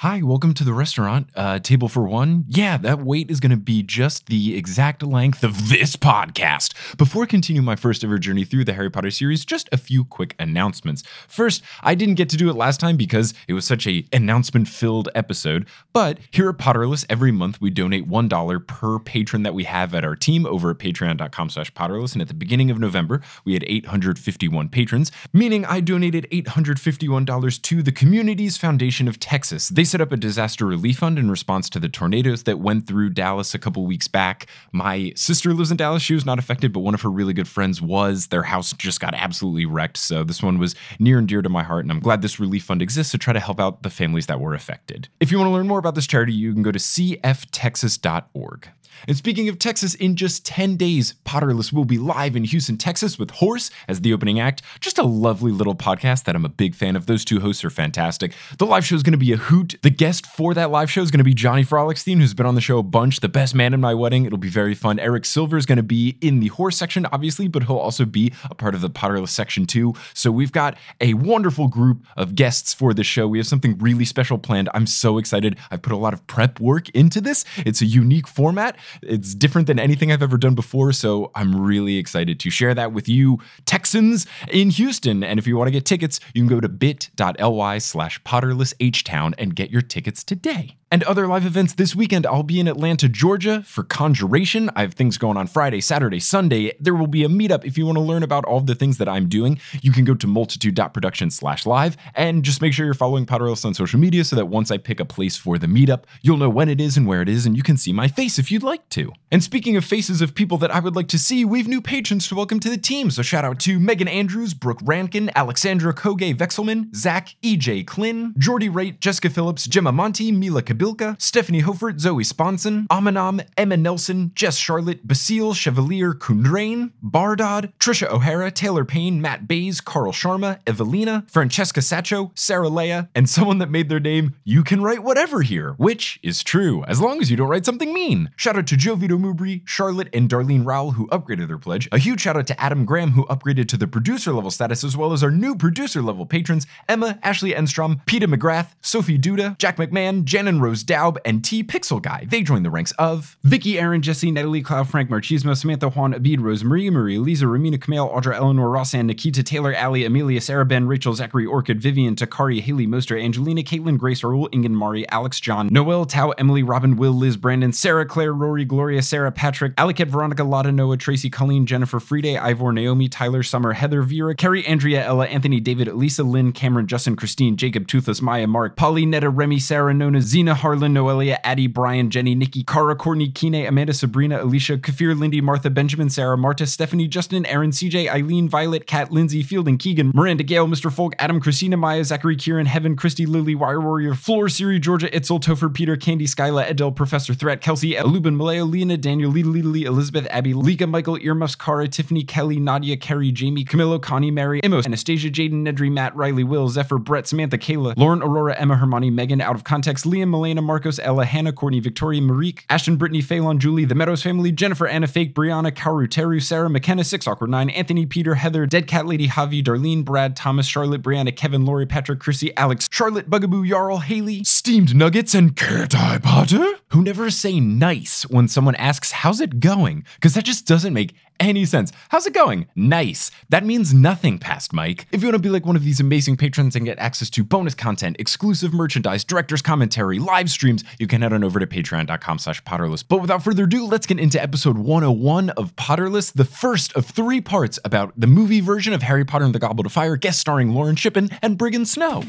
Hi, welcome to the restaurant. Uh, table for one. Yeah, that wait is going to be just the exact length of this podcast. Before I continue my first ever journey through the Harry Potter series, just a few quick announcements. First, I didn't get to do it last time because it was such a announcement-filled episode. But here at Potterless, every month we donate one dollar per patron that we have at our team over at patreon.com slash potterless, And at the beginning of November, we had 851 patrons, meaning I donated 851 dollars to the Communities Foundation of Texas. They set up a disaster relief fund in response to the tornadoes that went through Dallas a couple weeks back. My sister lives in Dallas. She was not affected, but one of her really good friends was. Their house just got absolutely wrecked. So this one was near and dear to my heart. And I'm glad this relief fund exists to try to help out the families that were affected. If you want to learn more about this charity, you can go to cftexas.org. And speaking of Texas, in just 10 days, Potterless will be live in Houston, Texas with Horse as the opening act. Just a lovely little podcast that I'm a big fan of. Those two hosts are fantastic. The live show is going to be a hoot. The guest for that live show is going to be Johnny Frolickstein, who's been on the show a bunch, the best man in my wedding. It'll be very fun. Eric Silver is going to be in the Horse section, obviously, but he'll also be a part of the Potterless section too. So we've got a wonderful group of guests for the show. We have something really special planned. I'm so excited. I've put a lot of prep work into this. It's a unique format. It's different than anything I've ever done before, so I'm really excited to share that with you, Texans in Houston. And if you want to get tickets, you can go to bit.ly slash potterlesshtown and get your tickets today. And other live events this weekend, I'll be in Atlanta, Georgia for Conjuration. I have things going on Friday, Saturday, Sunday. There will be a meetup. If you want to learn about all the things that I'm doing, you can go to multitude.production slash live and just make sure you're following Potterless on social media so that once I pick a place for the meetup, you'll know when it is and where it is, and you can see my face if you'd like to. And speaking of faces of people that I would like to see, we've new patrons to welcome to the team. So shout out to Megan Andrews, Brooke Rankin, Alexandra Koge Vexelman, Zach, EJ Klin, Jordy Wright, Jessica Phillips, Gemma Monty, Mila Kabilka, Stephanie Hofert, Zoe Sponson, Amanam, Emma Nelson, Jess Charlotte, Basile Chevalier Kundrain, Bardod, Trisha O'Hara, Taylor Payne, Matt Bays, Carl Sharma, Evelina, Francesca Sacho, Sarah Leia, and someone that made their name You Can Write Whatever Here, which is true, as long as you don't write something mean. Shout out to Joe Vito Mubry, Charlotte, and Darlene Rowell, who upgraded their pledge. A huge shout out to Adam Graham, who upgraded to the producer level status, as well as our new producer level patrons Emma, Ashley Enstrom, Peter McGrath, Sophie Duda, Jack McMahon, Jen and Rose Daub, and T Pixel Guy. They join the ranks of Vicky, Aaron, Jesse, Natalie, Cloud, Frank, Marchismo, Samantha, Juan, Abid, Rose, Maria, Marie, Lisa, Ramina, Kamel, Audra, Eleanor, Rossan, Nikita, Taylor, Ali, Amelia, Sarah, Ben, Rachel, Zachary, Orchid, Vivian, Takari, Haley, Moster, Angelina, Caitlin, Grace, Raul, Ingen, Mari, Alex, John, Noel, Tao, Emily, Robin, Will, Liz, Brandon, Sarah, Claire, Rory, Gloria, Sarah, Patrick, Aliket, Veronica, Lotta, Noah, Tracy, Colleen, Jennifer, Friday, Ivor, Naomi, Tyler, Summer, Heather, Vera, Carrie, Andrea, Ella, Anthony, David, Elisa, Lynn, Cameron, Justin, Christine, Jacob, Toothless, Maya, Mark, Polly, Netta, Remy, Sarah, Nona, Zena, Harlan, Noelia, Addie, Brian, Jenny, Nikki, Cara, Courtney, Kine, Amanda, Sabrina, Alicia, Kafir, Lindy, Martha, Benjamin, Sarah, Marta, Stephanie, Justin, Aaron, CJ, Eileen, Violet, Kat, Lindsay, Fielding, Keegan, Miranda, Gale, Mr. Folk, Adam, Christina, Maya, Zachary, Kieran, Heaven, Christy, Lily, Wire Warrior, Floor, Siri, Georgia, Itzel, Topher, Peter, Candy, Skyla, Edel, Professor Threat, Kelsey, Lubin, Maleo, Lena, Daniel, Lita, Lita, Lee, Elizabeth, Abby, Lika, Michael, Earmuffs, Cara, Tiffany, Kelly, Nadia, Carrie, Jamie, Camilo, Connie, Mary, Emos, Anastasia, Jaden, Nedry, Matt, Riley, Will, Zephyr, Brett, Samantha, Kayla, Lauren, Aurora, Emma, Hermione, Megan, Out of Context, Liam, Melena, Marcos, Ella, Hannah, Courtney, Victoria, Marique, Ashton, Brittany, Phelan, Julie, The Meadows Family, Jennifer, Anna, Fake, Brianna, Karu, Teru, Sarah, McKenna, 6 Awkward 9, Anthony, Peter, Heather, Dead Cat Lady, Javi, Darlene, Brad, Thomas, Charlotte, Brianna, Kevin, Lori, Patrick, Chrissy, Alex, Charlotte, Bugaboo, Jarl, Haley, Steamed Nuggets, and Can't I Potter? Who never say nice when someone asks, How's it going? Because that just doesn't make any sense. How's it going? Nice. That means nothing past Mike. If you want to be like one of these amazing patrons and get access to bonus content, exclusive merchandise, director's commentary, live streams, you can head on over to patreon.com slash potterless. But without further ado, let's get into episode 101 of Potterless, the first of three parts about the movie version of Harry Potter and the Goblet of Fire, guest starring Lauren Shippen and Briggon Snow.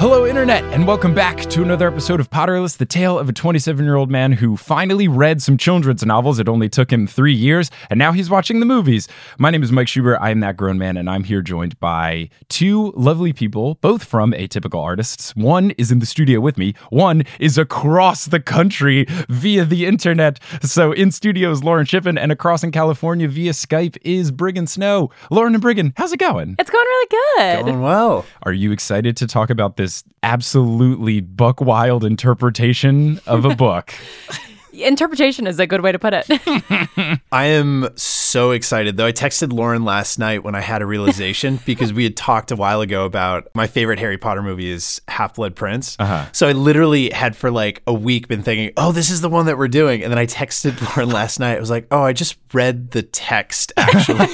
Hello, Internet, and welcome back to another episode of Potterless, the tale of a 27 year old man who finally read some children's novels. It only took him three years, and now he's watching the movies. My name is Mike Schubert. I am that grown man, and I'm here joined by two lovely people, both from Atypical Artists. One is in the studio with me, one is across the country via the internet. So, in studio is Lauren Shippen, and across in California via Skype is Briggon Snow. Lauren and Briggon, how's it going? It's going really good. Going well. Are you excited to talk about this absolutely buck wild interpretation of a book. Interpretation is a good way to put it. I am so excited though. I texted Lauren last night when I had a realization because we had talked a while ago about my favorite Harry Potter movie is Half Blood Prince. Uh-huh. So I literally had for like a week been thinking, oh, this is the one that we're doing. And then I texted Lauren last night. I was like, oh, I just read the text actually.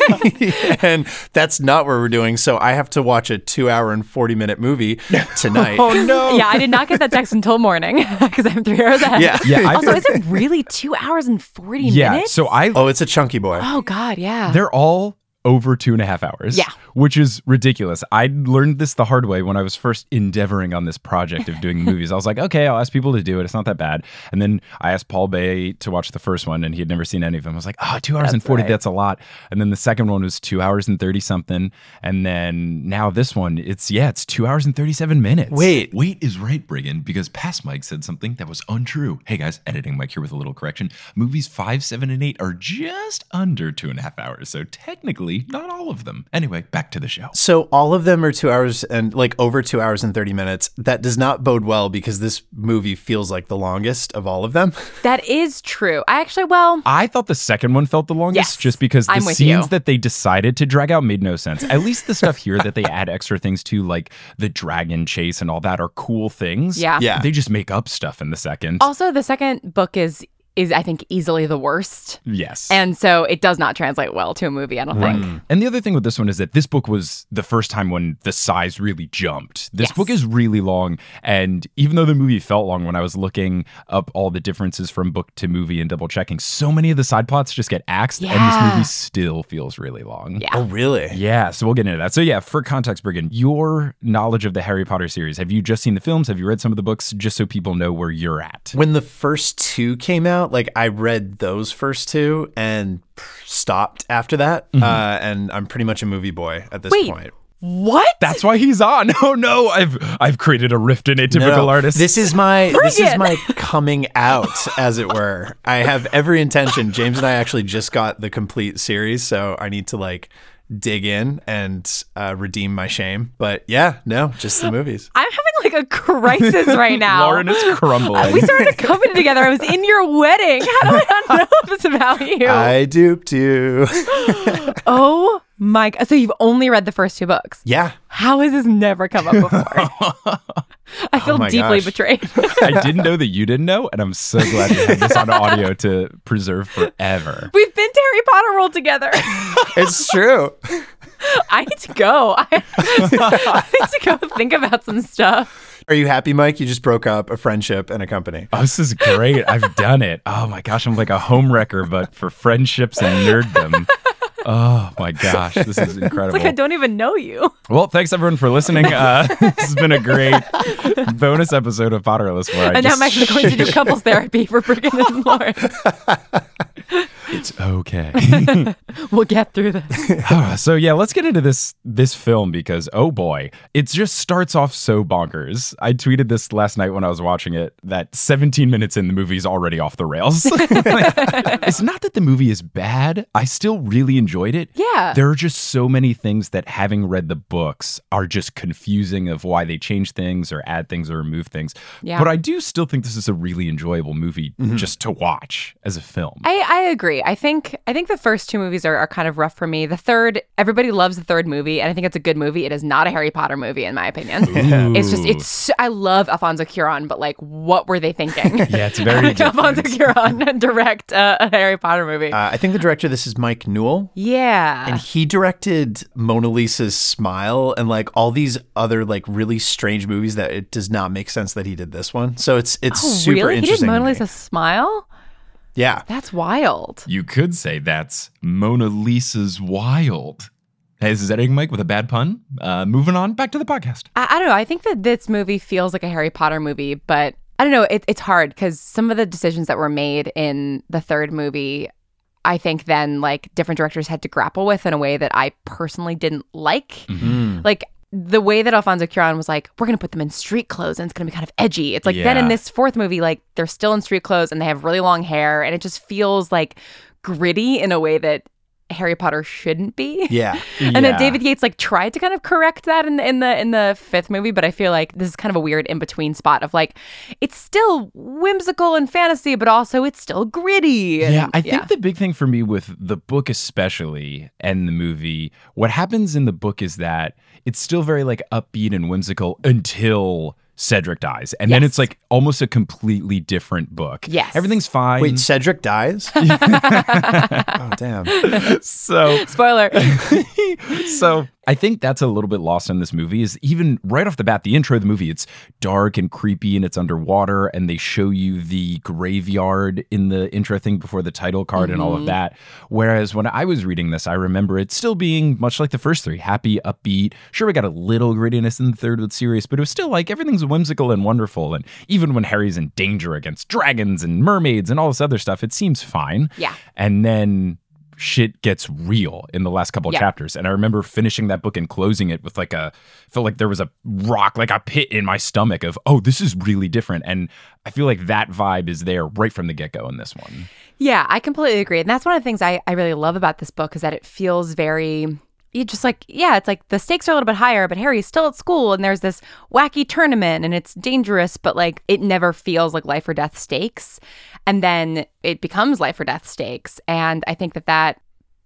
and that's not what we're doing. So I have to watch a two hour and 40 minute movie tonight. Oh, no. yeah, I did not get that text until morning because I'm three hours ahead. Yeah. Yeah, I also, is it really two hours and 40 Yeah. minutes? So I Oh, it's a chunky boy. Oh, God, yeah. They're all over two and a half hours. Yeah. Which is ridiculous. I learned this the hard way when I was first endeavoring on this project of doing movies. I was like, okay, I'll ask people to do it. It's not that bad. And then I asked Paul Bae to watch the first one, and he had never seen any of them. I was like, oh, two hours and 40, right. that's a lot. And then the second one was two hours and 30 something. And then now this one, it's, yeah, it's two hours and 37 minutes. Wait. Wait is right, Briggon, because past Mike said something that was untrue. Hey guys, editing Mike here with a little correction. Movies five, seven, and eight are just under two and a half hours, so technically not all of them. Anyway, back to the show. So all of them are two hours and like over two hours and 30 minutes. That does not bode well because this movie feels like the longest of all of them. that is true. I actually, well, I thought the second one felt the longest Yes, just because the scenes you. that they decided to drag out made no sense. At least the stuff here that they add extra things to, like the dragon chase and all that, are cool things. Yeah. Yeah. They just make up stuff in the second. also, the second book is, is I think, easily the worst. yes. And so it does not translate well to a movie, I don't hmm. think. And the other thing with this one is that this book was the first time when the size really jumped. This Yes. book is really long. And even though the movie felt long when I was looking up all the differences from book to movie and double checking, so many of the side plots just get axed. And this movie still feels really long. Yeah. Oh, really? Yeah, so we'll get into that. So yeah, for context, Briggon, your knowledge of the Harry Potter series, have you just seen the films? Have you read some of the books just so people know where you're at? When the first two came out, like I read those first two and stopped after that. Uh, and I'm pretty much a movie boy at this Wait. point. What? That's why he's on. Oh no, I've I've created a rift in atypical No, artists. This is my this is my coming out, as it were. I have every intention. James and I actually just got the complete series, so I need to like dig in and uh, redeem my shame. But yeah, no, just the movies. I'm having like a crisis right now. Lauren is crumbling. we started a company together. I was in your wedding. How do I not know this about you? I duped you. oh my! So you've only read the first two books. yeah. How has this never come up before? I feel Oh deeply gosh. betrayed. I didn't know that you didn't know, and I'm so glad we have this on audio to preserve forever. We've been to Harry Potter World together. It's true. I need to go. I, I need to go think about some stuff. Are you happy, Mike? You just broke up a friendship and a company. Oh, this is great. I've done it. Oh my gosh, I'm like a home wrecker, but for friendships and nerddom. Oh my gosh, this is incredible. It's like I don't even know you. Well, thanks everyone for listening. Uh, this has been a great bonus episode of Potterless where I and now I'm actually going to do couples therapy for Briggon and Lauren. It's okay. We'll get through this. Ah, so yeah, let's get into this this film because oh boy, it just starts off so bonkers. I tweeted this last night when I was watching it that 17 minutes in the movie's already off the rails. it's not that the movie is bad. I still really enjoyed it. Yeah. There are just so many things that having read the books are just confusing of why they change things or add things or remove things. Yeah. But I do still think this is a really enjoyable movie just to watch as a film. I, I agree. I think I think the first two movies are, are kind of rough for me. The third, everybody loves the third movie, and I think it's a good movie. It is not a Harry Potter movie, in my opinion. It's just it's. I love Alfonso Cuarón, but like, what were they thinking? yeah, it's very Like Alfonso different. Cuarón direct uh, a Harry Potter movie. Uh, I think the director of this is Mike Newell. yeah. And he directed Mona Lisa's Smile and like all these other like really strange movies that it does not make sense that he did this one. So it's it's oh, super really? He did interesting. Mona Lisa's smile? Yeah. That's wild. You could say that's Mona Lisa's Wild. Hey, this is Editing Mike with a bad pun. Uh, moving on, back to the podcast. I, I don't know. I think that this movie feels like a Harry Potter movie, but I don't know. It, it's hard because some of the decisions that were made in the third movie, I think then like different directors had to grapple with in a way that I personally didn't like. Like the way that Alfonso Cuarón was like, we're gonna put them in street clothes and it's gonna be kind of edgy. It's like then in this fourth movie, like they're still in street clothes and they have really long hair and it just feels like gritty in a way that Harry Potter shouldn't be. Yeah. And Yeah. then David Yates like tried to kind of correct that in the in the in the fifth movie, but I feel like this is kind of a weird in between spot of like it's still whimsical and fantasy, but also it's still gritty. Yeah, and- I think the big thing for me with the book, especially and the movie, what happens in the book is that it's still very like upbeat and whimsical until Cedric dies. And then it's like almost a completely different book. Yes. Everything's fine. Wait, Cedric dies? oh, damn. so spoiler. so I think that's a little bit lost in this movie is even right off the bat, the intro of the movie, it's dark and creepy and it's underwater and they show you the graveyard in the intro thing before the title card and all of mm-hmm. that. Whereas when I was reading this, I remember it still being much like the first three, happy, upbeat. Sure, we got a little grittiness in the third with Sirius, but it was still like everything's whimsical and wonderful. And even when Harry's in danger against dragons and mermaids and all this other stuff, it seems fine. Yeah. And then shit gets real in the last couple of Yeah. chapters. And I remember finishing that book and closing it with like a felt like there was a rock, like a pit in my stomach of, oh, this is really different. And I feel like that vibe is there right from the get go in this one. Yeah, I completely agree. And that's one of the things I, I really love about this book is that it feels very you just like yeah it's like the stakes are a little bit higher but harry's still at school and there's this wacky tournament and it's dangerous but like it never feels like life or death stakes and then it becomes life or death stakes and i think that that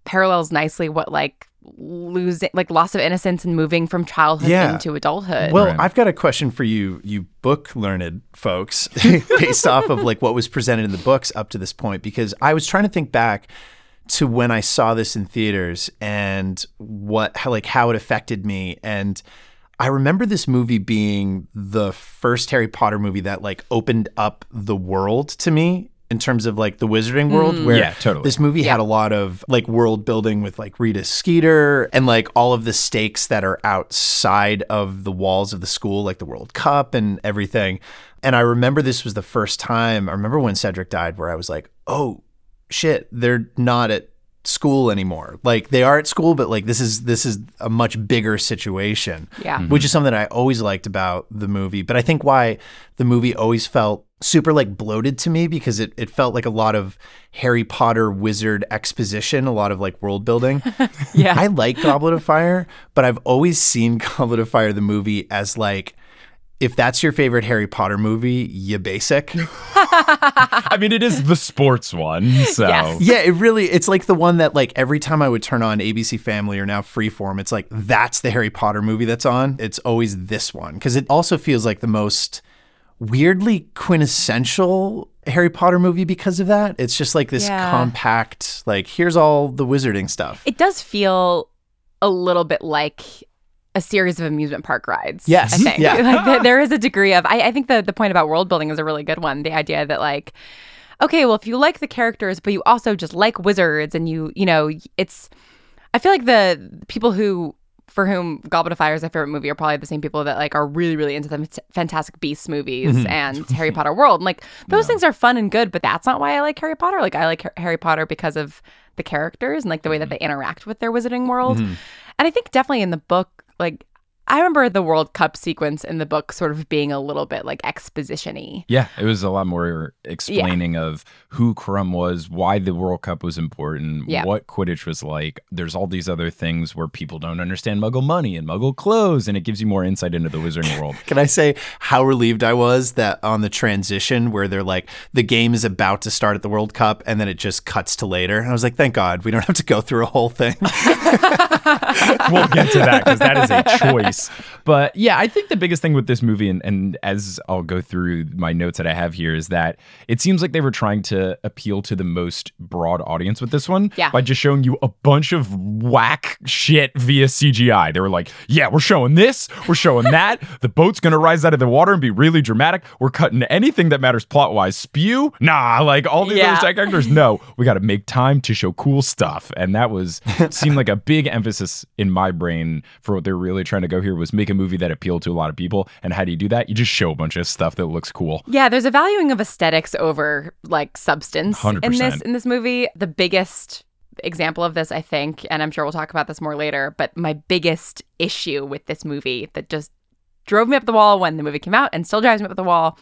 parallels nicely what like losing like loss of innocence and moving from childhood Yeah. into adulthood Well, Right. I've got a question for you, you book learned folks, based off of like what was presented in the books up to this point, because I was trying to think back to when I saw this in theaters and what how like how it affected me and I remember this movie being the first Harry Potter movie that like opened up the world to me in terms of like the wizarding mm. world where Yeah, totally. this movie had a lot of like world building with like Rita Skeeter and like all of the stakes that are outside of the walls of the school, like the World Cup and everything. And I remember this was the first time I remember when Cedric died where I was like, oh shit, they're not at school anymore. Like they are at school, but like this is this is a much bigger situation. Yeah. Mm-hmm. Which is something I always liked about the movie. But I think why the movie always felt super like bloated to me because it, it felt like a lot of Harry Potter wizard exposition, a lot of like world building. yeah I like Goblet of Fire, but I've always seen Goblet of Fire the movie as like if that's your favorite Harry Potter movie, you basic. I mean, it is the sports one. So Yes. Yeah, it really it's like the one that like every time I would turn on ABC Family or now Freeform, it's like that's the Harry Potter movie that's on. It's always this one because it also feels like the most weirdly quintessential Harry Potter movie because of that. It's just like this Yeah. compact like here's all the wizarding stuff. it does feel a little bit like a series of amusement park rides. Yes. I think Yeah. like th- there is a degree of. I, I think the the point about world building is a really good one. The idea that like, okay, well, if you like the characters, but you also just like wizards, and you you know, it's. I feel like the people who for whom Goblet of Fire is their favorite movie are probably the same people that like are really really into the Fant- Fantastic Beasts movies Mm-hmm. and Harry Potter world. And, like those things are fun and good, but that's not why I like Harry Potter. Like I like Har- Harry Potter because of the characters and like the way Mm-hmm. that they interact with their wizarding world. And I think definitely in the book, like I remember the World Cup sequence in the book sort of being a little bit like exposition-y. Yeah, it was a lot more explaining of who Krum was, why the World Cup was important, Yeah. what Quidditch was like. There's all these other things where people don't understand Muggle money and Muggle clothes, and it gives you more insight into the wizarding world. Can I say how relieved I was that on the transition where they're like the game is about to start at the World Cup and then it just cuts to later. And I was like, thank God we don't have to go through a whole thing. we'll get to that because that is a choice. But yeah, I think the biggest thing with this movie, and, and as I'll go through my notes that I have here, is that it seems like they were trying to appeal to the most broad audience with this one Yeah. by just showing you a bunch of whack shit via CGI. They were like, yeah, we're showing this, we're showing that. the boat's going to rise out of the water and be really dramatic. We're cutting anything that matters plot wise. Spew? Nah, like all these Yeah. other side characters. No, we got to make time to show cool stuff. And that was seemed like a big emphasis in my brain for what they're really trying to go here was make a movie that appealed to a lot of people. And how do you do that? You just show a bunch of stuff that looks cool. Yeah, there's a valuing of aesthetics over like substance in this in this movie. The biggest example of this, I think, and I'm sure we'll talk about this more later, but my biggest issue with this movie that just drove me up the wall when the movie came out and still drives me up the wall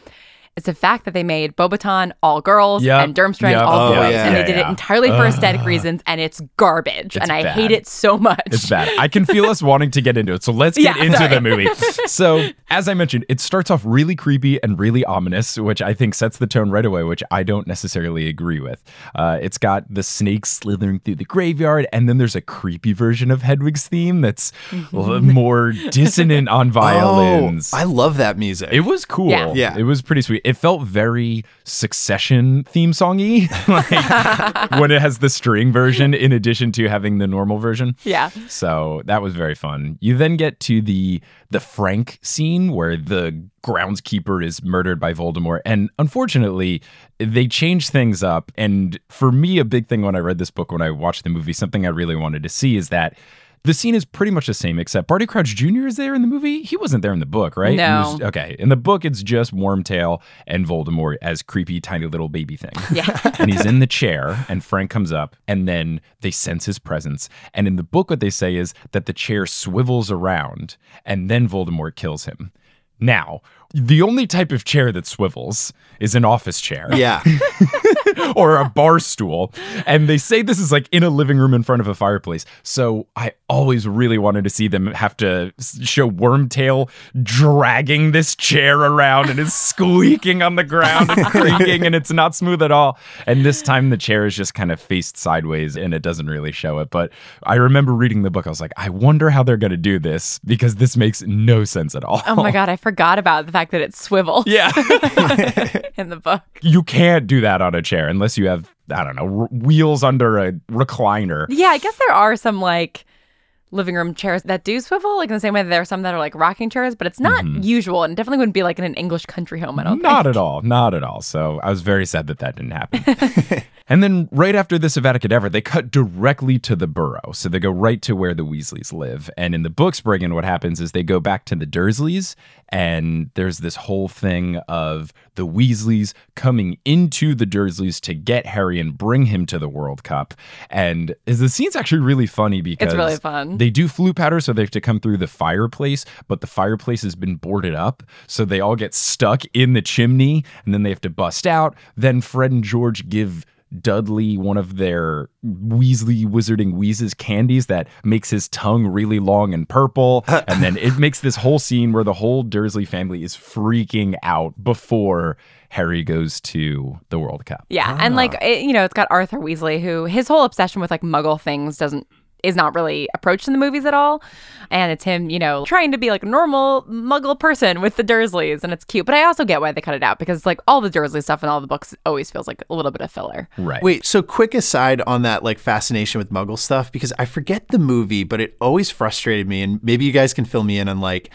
It's the fact that they made Beauxbatons all girls Yep, and Durmstrang yep, all oh, boys, yeah, and they yeah, did yeah. it entirely for aesthetic reasons, and it's garbage, and I bad. hate it so much. It's bad. I can feel us wanting to get into it. So let's get Yeah, into sorry. the movie. So, as I mentioned, it starts off really creepy and really ominous, which I think sets the tone right away, which I don't necessarily agree with. Uh, it's got the snakes slithering through the graveyard, and then there's a creepy version of Hedwig's theme that's l- more dissonant on violins. Oh, I love that music. It was cool. Yeah. Yeah. It was pretty sweet. It felt very succession theme songy, like when it has the string version in addition to having the normal version. Yeah. So that was very fun. You then get to the the Frank scene where the groundskeeper is murdered by Voldemort. And unfortunately, they changed things up. And for me, a big thing when I read this book, when I watched the movie, something I really wanted to see is that the scene is pretty much the same, except Barty Crouch Jr. is there in the movie. He wasn't there in the book, right? He No. was- okay. In the book, it's just Wormtail and Voldemort as creepy, tiny little baby thing. Yeah. and he's in the chair, and Frank comes up, and then they sense his presence. And in the book, what they say is that the chair swivels around, and then Voldemort kills him. Now, the only type of chair that swivels is an office chair yeah. or a bar stool. And they say this is like in a living room in front of a fireplace. So I always really wanted to see them have to show Wormtail dragging this chair around and it's squeaking on the ground and creaking and it's not smooth at all. And this time the chair is just kind of faced sideways and it doesn't really show it. But I remember reading the book. I was like, I wonder how they're going to do this because this makes no sense at all. Oh my god, I forgot about the fact that it swivels Yeah. in the book. you can't do that on a chair unless you have I don't know r- wheels under a recliner. Yeah, I guess there are some like living room chairs that do swivel, like in the same way that there are some that are like rocking chairs, but it's not mm-hmm. usual and definitely wouldn't be like in an English country home, I don't Not think. at all, not at all. So I was very sad that that didn't happen. and then right after this Avada Kedavra, they cut directly to the burrow. So they go right to where the Weasleys live. And in the books, Briggon, what happens is they go back to the Dursleys, and there's this whole thing of the Weasleys coming into the Dursleys to get Harry and bring him to the World Cup. And is the scene's actually really funny because really fun. they do Floo powder, so they have to come through the fireplace, but the fireplace has been boarded up, so they all get stuck in the chimney, and then they have to bust out. Then Fred and George give Dudley one of their Weasley Wizarding Wheezes candies that makes his tongue really long and purple. and then it makes this whole scene where the whole Dursley family is freaking out before Harry goes to the World Cup. Yeah, and like ah. it, you know, it's got Arthur Weasley who his whole obsession with like Muggle things doesn't is not really approached in the movies at all, and it's him, you know, trying to be like a normal Muggle person with the Dursleys, and it's cute. But I also get why they cut it out because like all the Dursley stuff in all the books always feels like a little bit of filler. Right. Wait, so quick aside on that like fascination with muggle stuff because I forget the movie, but it always frustrated me and maybe you guys can fill me in on like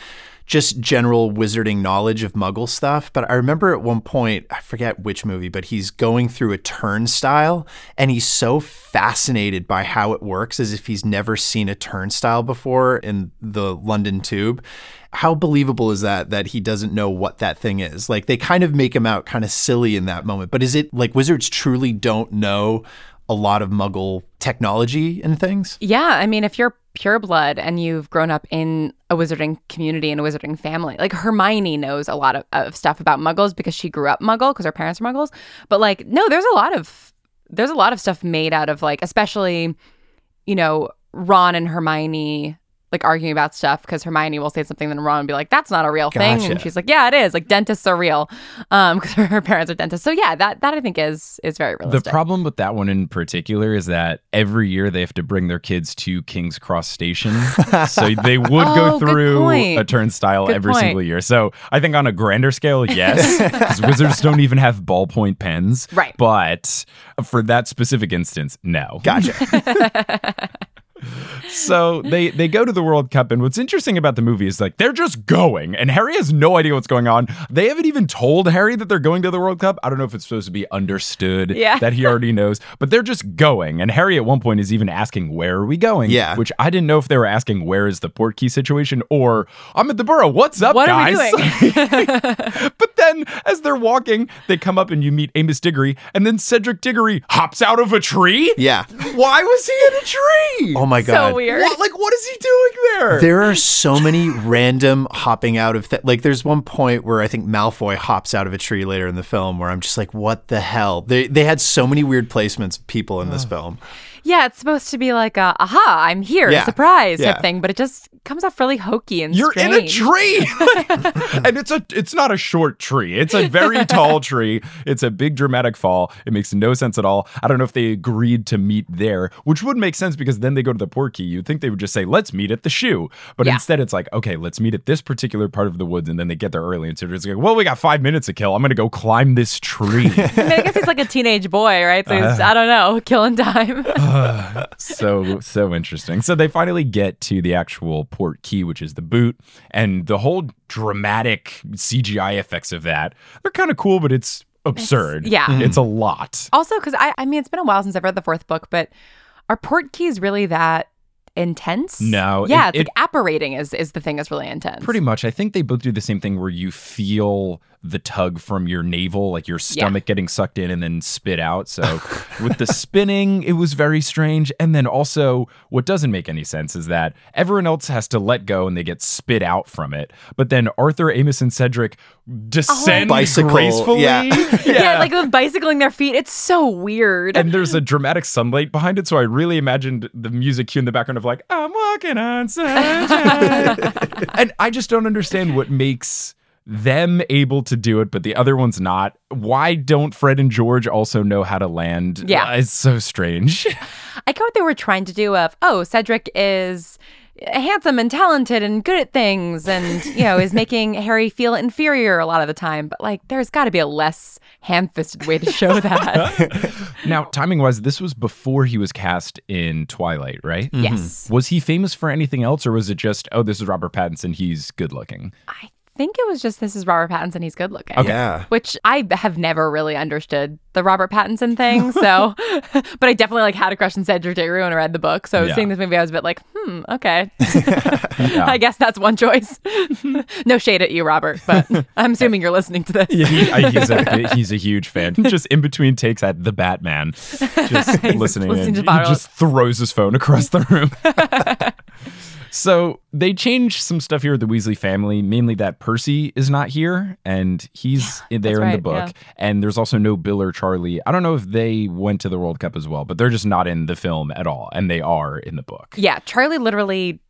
just general wizarding knowledge of muggle stuff, but I remember at one point, I forget which movie, but he's going through a turnstile and he's so fascinated by how it works as if he's never seen a turnstile before in the London tube. How believable is that that he doesn't know what that thing is? Like they kind of make him out kind of silly in that moment but is it like wizards truly don't know a lot of muggle technology and things Yeah, I mean, if you're pure blood and you've grown up in a wizarding community and a wizarding family, like Hermione knows a lot of, of stuff about muggles because she grew up muggle because her parents are muggles. But like, no, there's a lot of there's a lot of stuff made out of like, especially, you know, Ron and Hermione like arguing about stuff because Hermione will say something, then Ron will be like, "That's not a real thing," and she's like, "Yeah, it is. Like dentists are real," um, because her parents are dentists. So yeah, that that I think is is very realistic. The problem with that one in particular is that every year they have to bring their kids to King's Cross Station. so they would Oh, go through a turnstile Good every point. single year. So I think on a grander scale, yes, because wizards don't even have ballpoint pens. Right. But for that specific instance, no. gotcha So they they go to the World Cup, and what's interesting about the movie is like they're just going, and Harry has no idea what's going on. They haven't even told Harry that they're going to the World Cup. I don't know if it's supposed to be understood Yeah. that he already knows, but they're just going. And Harry at one point is even asking, "Where are we going?" Yeah. which I didn't know if they were asking, "Where is the port key situation?" or "I'm at the Burrow. What's up, What are we guys?" doing? but then as they're walking, they come up and you meet Amos Diggory, and then Cedric Diggory hops out of a tree. Yeah. Why was he in a tree? Oh my god. So weird. What, like, what is he doing there? There are so many random hopping out of th- like. There's one point where I think Malfoy hops out of a tree later in the film, where I'm just like, "What the hell?" They they had so many weird placements of people in this film. Yeah, it's supposed to be like a aha, I'm here, Yeah. surprise Yeah. type thing, but it just comes off really hokey and You're in a strange. tree, and it's a it's not a short tree. It's a very tall tree. It's a big dramatic fall. It makes no sense at all. I don't know if they agreed to meet there, which would make sense because then they go to the portkey. You'd think they would just say, "Let's meet at the shoe," but Yeah. instead it's like, "Okay, let's meet at this particular part of the woods," and then they get there early, and so it's like, "Well, we got five minutes to kill. I'm gonna go climb this tree." I, mean, I guess he's like a teenage boy, right? So he's, uh. I don't know, killing time. so so interesting. So they finally get to the actual port key, which is the boot, and the whole dramatic CGI effects of that. They're kind of cool, but it's absurd. yeah. Mm-hmm. it's a lot. also, because I, I mean, it's been a while since I've read the fourth book, but are port keys really that intense? No, Yeah, it- it's like apparating is, is the thing that's really intense. Pretty much. I think they both do the same thing where you feel the tug from your navel, like your stomach getting sucked in and then spit out. So with the spinning, it was very strange. And then also, what doesn't make any sense is that everyone else has to let go and they get spit out from it. But then Arthur, Amos, and Cedric descend oh, Bicycle, gracefully. yeah. Yeah, like them bicycling their feet. It's so weird. and there's a dramatic sunlight behind it, so I really imagined the music cue in the background of like "I'm walking on sunshine," and I just don't understand what makes them able to do it, but the other one's not. Why don't Fred and George also know how to land? Yeah. Uh, it's so strange. I get what they were trying to do of, oh, Cedric is handsome and talented and good at things and, you know, is making Harry feel inferior a lot of the time. But like, there's got to be a less ham fisted way to show that. now, timing wise, this was before he was cast in Twilight, right? Yes. Was he famous for anything else, or was it just, oh, this is Robert Pattinson, he's good looking? I think it was just this is Robert Pattinson. He's good looking. Yeah. Which I have never really understood the Robert Pattinson thing. So, but I definitely like had a crush on Cedric Diggory when I read the book. So Yeah. seeing this movie, I was a bit like, hmm, okay. I guess that's one choice. no shade at you, Robert, but I'm assuming you're listening to this. Yeah, he, he's, a, he's a huge fan. Just in between takes at the Batman, just listening. listening in. to he just throws his phone across the room. So they change some stuff here with the Weasley family, mainly that Percy is not here and he's in there in the book. yeah. And there's also no Bill or Charlie. I don't know if they went to the World Cup as well, but they're just not in the film at all, and they are in the book. Yeah, Charlie literally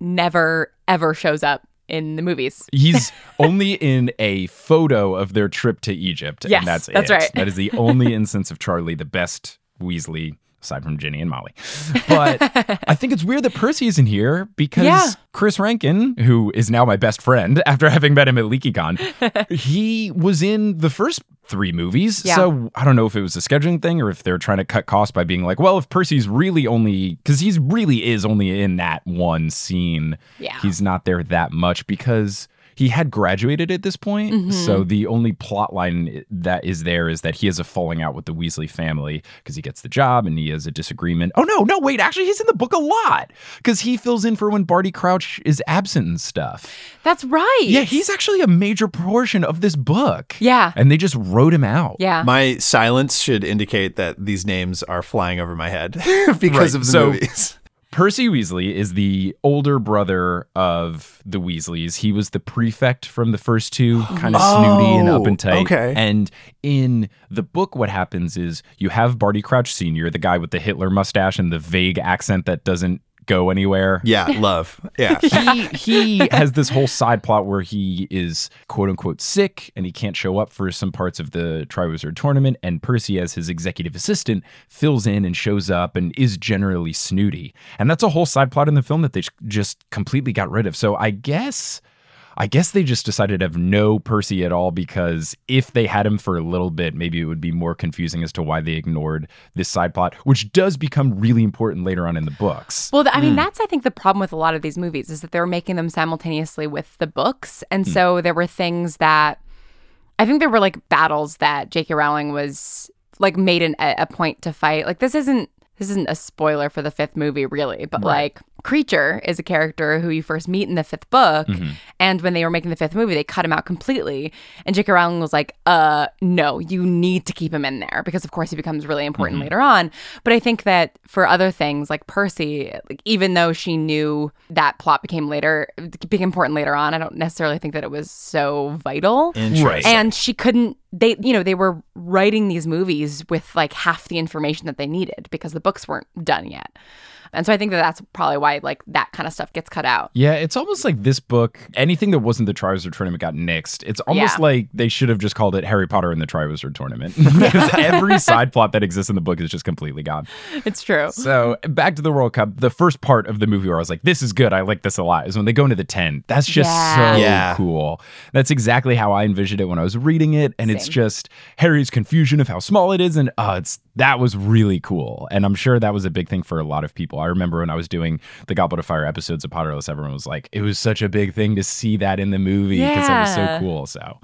never ever shows up in the movies. He's only in a photo of their trip to Egypt. Yes, and that's that's it. right. That is the only instance of Charlie, the best Weasley, aside from Ginny and Molly. But I think it's weird that Percy isn't here because Yeah. Chris Rankin, who is now my best friend after having met him at LeakyCon, he was in the first three movies. Yeah. So I don't know if it was a scheduling thing or if they're trying to cut costs by being like, well, if Percy's really only, because he's really is only in that one scene Yeah. he's not there that much because he had graduated at this point. Mm-hmm. So the only plot line that is there is that he has a falling out with the Weasley family because he gets the job and he has a disagreement. Oh no, no, wait, actually he's in the book a lot because he fills in for when Barty Crouch is absent and stuff. That's right. Yeah, he's actually a major portion of this book. Yeah. And they just wrote him out. Yeah. My silence should indicate that these names are flying over my head because Right, of the so- movies. Percy Weasley is the older brother of the Weasleys. He was the prefect from the first two, kind of snooty and up and Oh, tight. okay. And in the book, what happens is you have Barty Crouch Sr., the guy with the Hitler mustache and the vague accent that doesn't go anywhere. Yeah, love. Yeah. He he has this whole side plot where he is quote unquote sick and he can't show up for some parts of the Triwizard tournament. And Percy, as his executive assistant, fills in and shows up and is generally snooty. And that's a whole side plot in the film that they just completely got rid of. So I guess. I guess they just decided to have no Percy at all because if they had him for a little bit, maybe it would be more confusing as to why they ignored this side plot, which does become really important later on in the books. Well, th- I mean, hmm. that's I think the problem with a lot of these movies is that they were making them simultaneously with the books, and hmm. so there were things that I think there were like battles that J.K. Rowling was like made an, a, a point to fight. Like this isn't this isn't a spoiler for the fifth movie, really, but like Kreacher is a character who you first meet in the fifth book. Mm-hmm. And when they were making the fifth movie, they cut him out completely. And J.K. Rowling was like, uh, no, you need to keep him in there because, of course, he becomes really important Mm-hmm. later on. But I think that for other things like Percy, like, even though she knew that plot became later, became important later on, I don't necessarily think that it was so vital. Right. And she couldn't, they, you know, they were writing these movies with like half the information that they needed because the books weren't done yet. And so I think that that's probably why like that kind of stuff gets cut out. Yeah, it's almost like this book, anything that wasn't the Triwizard Tournament got nixed. It's almost Yeah. like they should have just called it Harry Potter and the Triwizard Tournament. because every side plot that exists in the book is just completely gone. It's true. So back to the World Cup, the first part of the movie where I was like, this is good. I like this a lot is when they go into the tent. That's just Yeah. so Yeah. cool. That's exactly how I envisioned it when I was reading it. And it's just Harry's confusion of how small it is. And uh, it's that was really cool. And I'm sure that was a big thing for a lot of people. I remember when I was doing the Goblet of Fire episodes of Potterless, everyone was like, it was such a big thing to see that in the movie because it was so cool. So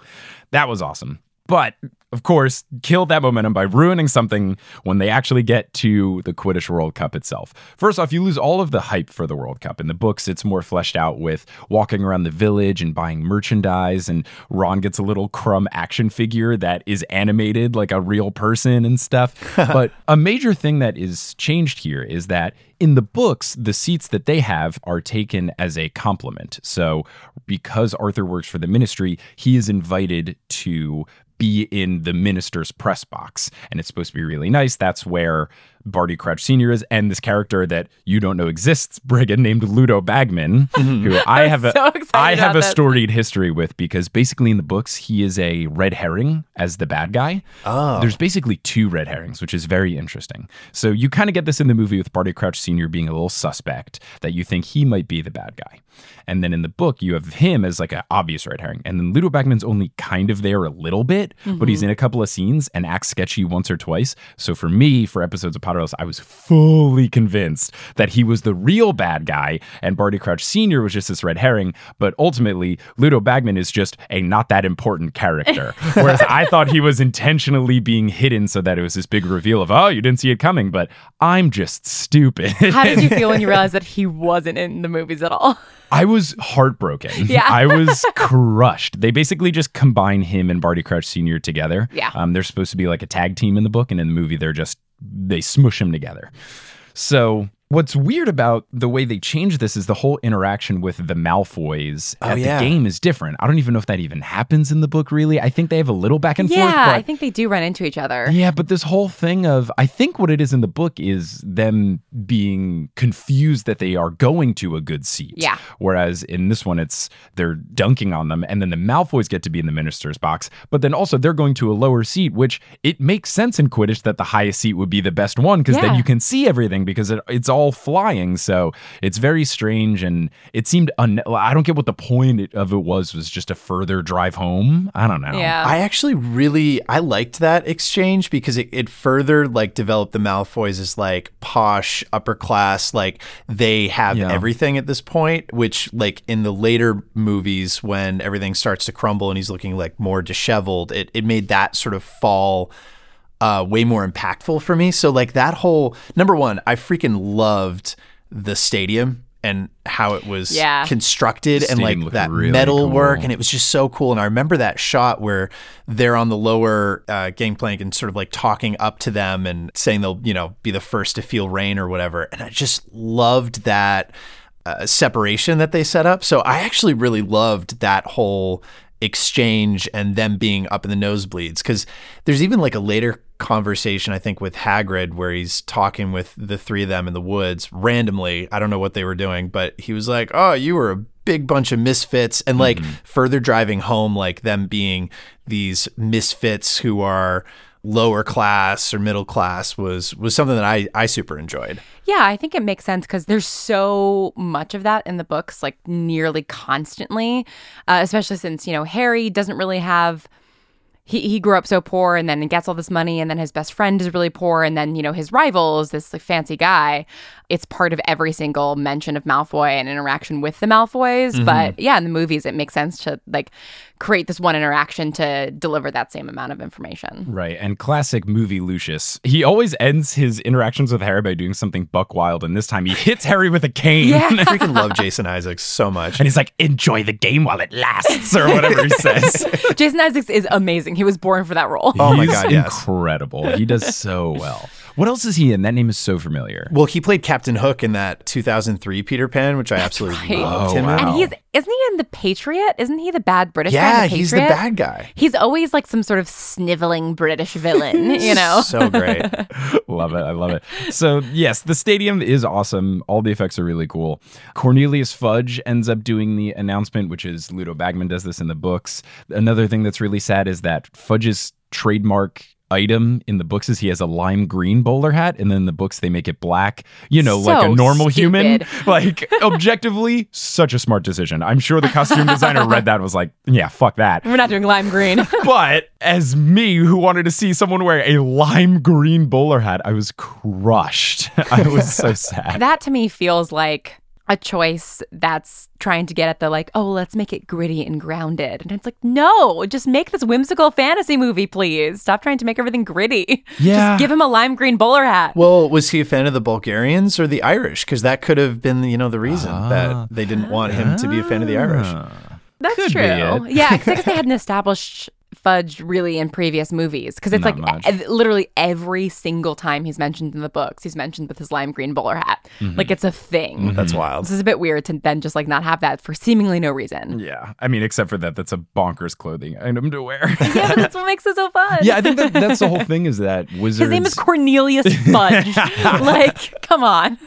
that was awesome. But of course, killed that momentum by ruining something when they actually get to the Quidditch World Cup itself. First off, you lose all of the hype for the World Cup. In the books, it's more fleshed out with walking around the village and buying merchandise, and Ron gets a little Krum action figure that is animated like a real person and stuff. but a major thing that is changed here is that in the books, the seats that they have are taken as a compliment. So, because Arthur works for the ministry, he is invited to be in the minister's press box. And it's supposed to be really nice. That's where Barty Crouch Sr. is, and this character that you don't know exists, Briggon, named Ludo Bagman, mm-hmm. who I have a so I have a this. storied history with because basically in the books he is a red herring as the bad guy. Oh. There's basically two red herrings, which is very interesting. So you kind of get this in the movie with Barty Crouch Sr. being a little suspect that you think he might be the bad guy. And then in the book, you have him as like an obvious red herring. And then Ludo Bagman's only kind of there a little bit, but he's in a couple of scenes and acts sketchy once or twice. So for me, for episodes of I was fully convinced that he was the real bad guy and Barty Crouch Sr. was just this red herring. But ultimately, Ludo Bagman is just a not that important character. Whereas I thought he was intentionally being hidden so that it was this big reveal of, oh, you didn't see it coming, but I'm just stupid. How did you feel when you realized that he wasn't in the movies at all? I was heartbroken. Yeah. I was crushed. They basically just combine him and Barty Crouch Sr. together. Yeah. Um, they're supposed to be like a tag team in the book, and in the movie, they're just, they smush them together. So. What's weird about the way they change this is the whole interaction with the Malfoys Oh, at yeah. the game is different. I don't even know if that even happens in the book, really. I think they have a little back and yeah, forth. But I think they do run into each other. yeah, but this whole thing of I think what it is in the book is them being confused that they are going to a good seat. Yeah. Whereas in this one, it's they're dunking on them, and then the Malfoys get to be in the minister's box, but then also they're going to a lower seat, which it makes sense in Quidditch that the highest seat would be the best one because then you can see everything because it, it's all flying. So it's very strange, and it seemed un- I don't get what the point of it was was just a further drive home. I don't know. Yeah. I actually really I liked that exchange because it, it further like developed the Malfoys as like posh upper class like they have Yeah. everything at this point which like in the later movies when everything starts to crumble and he's looking like more disheveled it it made that sort of fall uh, way more impactful for me. So like that whole number one, I freaking loved the stadium and how it was Yeah. constructed and like that really metal work and it was just so cool. And I remember that shot where they're on the lower uh, gangplank and sort of like talking up to them and saying they'll you know be the first to feel rain or whatever. And I just loved that uh, separation that they set up. So I actually really loved that whole exchange and them being up in the nosebleeds. Because there's even like a later conversation I think with Hagrid where he's talking with the three of them in the woods randomly. I don't know what they were doing, but he was like, "Oh, you were a big bunch of misfits," and like mm-hmm. further driving home like them being these misfits who are lower class or middle class was was something that I I super enjoyed. Yeah, I think it makes sense because there's so much of that in the books, like nearly constantly, uh, especially since, you know, Harry doesn't really have he, he grew up so poor and then gets all this money and then his best friend is really poor and then you know his rival is this like fancy guy it's part of every single mention of malfoy and interaction with the malfoys Mm-hmm. but yeah in the movies it makes sense to like create this one interaction to deliver that same amount of information Right. And classic movie Lucius. He always ends his interactions with Harry by doing something buck wild. And this time he hits Harry with a cane. Yeah. I freaking love Jason Isaacs so much. And he's like, enjoy the game while it lasts, or whatever he says. jason isaacs is amazing he was born for that role Oh my He's God, yes. incredible. He does so well. What else is he in? That name is so familiar. Well, he played Captain Hook in that 2003 Peter Pan, which I absolutely right. loved Oh, him wow. in. and he's isn't he in the patriot isn't he the bad british guy Yeah, he's the bad guy. He's always like some sort of sniveling British villain, you know? So great. love it. I love it. So, yes, the stadium is awesome. All the effects are really cool. Cornelius Fudge ends up doing the announcement, which is Ludo Bagman does this in the books. Another thing that's really sad is that Fudge's trademark item in the books is he has a lime green bowler hat and then the books they make it black you know like a So normal human like objectively such a smart decision i'm sure the costume designer read that and was like yeah fuck that We're not doing lime green. but as me who wanted to see someone wear a lime green bowler hat, I was crushed. I was so sad. that to me feels like a choice that's trying to get at the like, oh, let's make it gritty and grounded. And it's like, no, just make this whimsical fantasy movie, please. Stop trying to make everything gritty. Yeah. Just give him a lime green bowler hat. Well, was he a fan of the Bulgarians or the Irish? Because that could have been, you know, the reason Ah. that they didn't want him to be a fan of the Irish. That's could true. Yeah, because they hadn't established Fudge really in previous movies because it's Not like e- literally every single time he's mentioned in the books, he's mentioned with his lime green bowler hat. Mm-hmm. Like it's a thing. That's wild. This is a bit weird to then just like not have that for seemingly no reason. Yeah. I mean, except for that, that's a bonkers clothing item to wear. Yeah, but that's what makes it so fun. yeah, I think that, that's the whole thing is that wizards. His name is Cornelius Fudge. like, come on.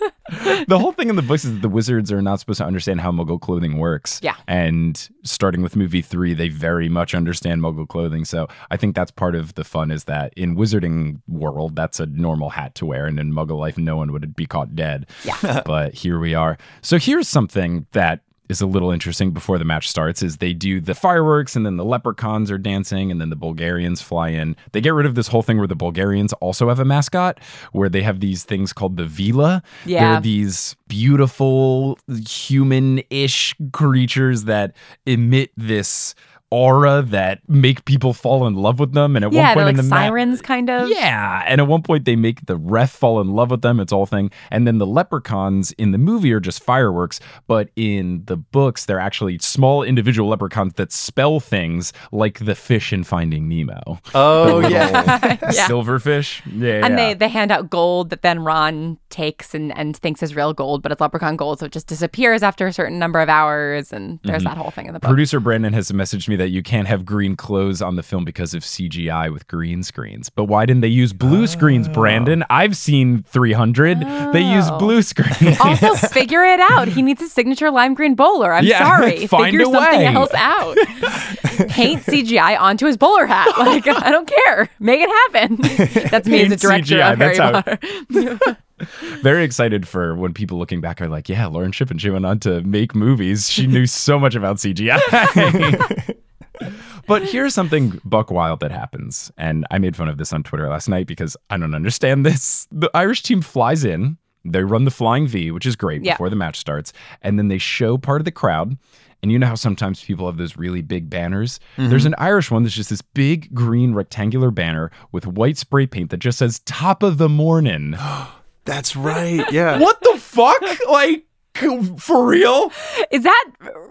the whole thing in the books is that the wizards are not supposed to understand how Muggle clothing works. Yeah. And starting with movie three, they very much understand Muggle clothing. So I think that's part of the fun is that in Wizarding world, that's a normal hat to wear, and in Muggle life, no one would be caught dead. Yeah. but here we are. So here's something that is a little interesting before the match starts is they do the fireworks and then the leprechauns are dancing and then the Bulgarians fly in. They get rid of this whole thing where the Bulgarians also have a mascot where they have these things called the Veela. Yeah. They're these beautiful human-ish creatures that emit this aura that make people fall in love with them and at Yeah, one they're point like in the ma- sirens, kind of. yeah, and at one point they make the ref fall in love with them. It's all thing, and then the leprechauns in the movie are just fireworks, but in the books they're actually small individual leprechauns that spell things like the fish in Finding Nemo. Oh, yeah. Yeah. silverfish. Yeah, And yeah. they, they hand out gold that then Ron takes and, and thinks is real gold, but it's leprechaun gold, so it just disappears after a certain number of hours. And there's Mm-hmm. that whole thing in the book. Producer Brandon has messaged me that you can't have green clothes on the film because of CGI with green screens. But why didn't they use blue screens, oh. Brandon? I've seen 300. They use Oh. blue screens. also, figure it out. He needs a signature lime green bowler. I'm Yeah, sorry. find figure a something way. else out. Paint CGI onto his bowler hat. Like, I don't care. Make it happen. That's me as a director CGI, of Harry that's Potter. very excited for when people looking back are like, yeah, Lauren Shippen, she went on to make movies. She knew so much about CGI. But here's something buck wild that happens. And I made fun of this on Twitter last night because I don't understand this. The Irish team flies in, they run the flying V, which is great Yeah. before the match starts, and then they show part of the crowd. And you know how sometimes people have those really big banners? Mm-hmm. There's an Irish one that's just this big green rectangular banner with white spray paint that just says top of the morning. That's right. Yeah. what the fuck? Like, for real? Is that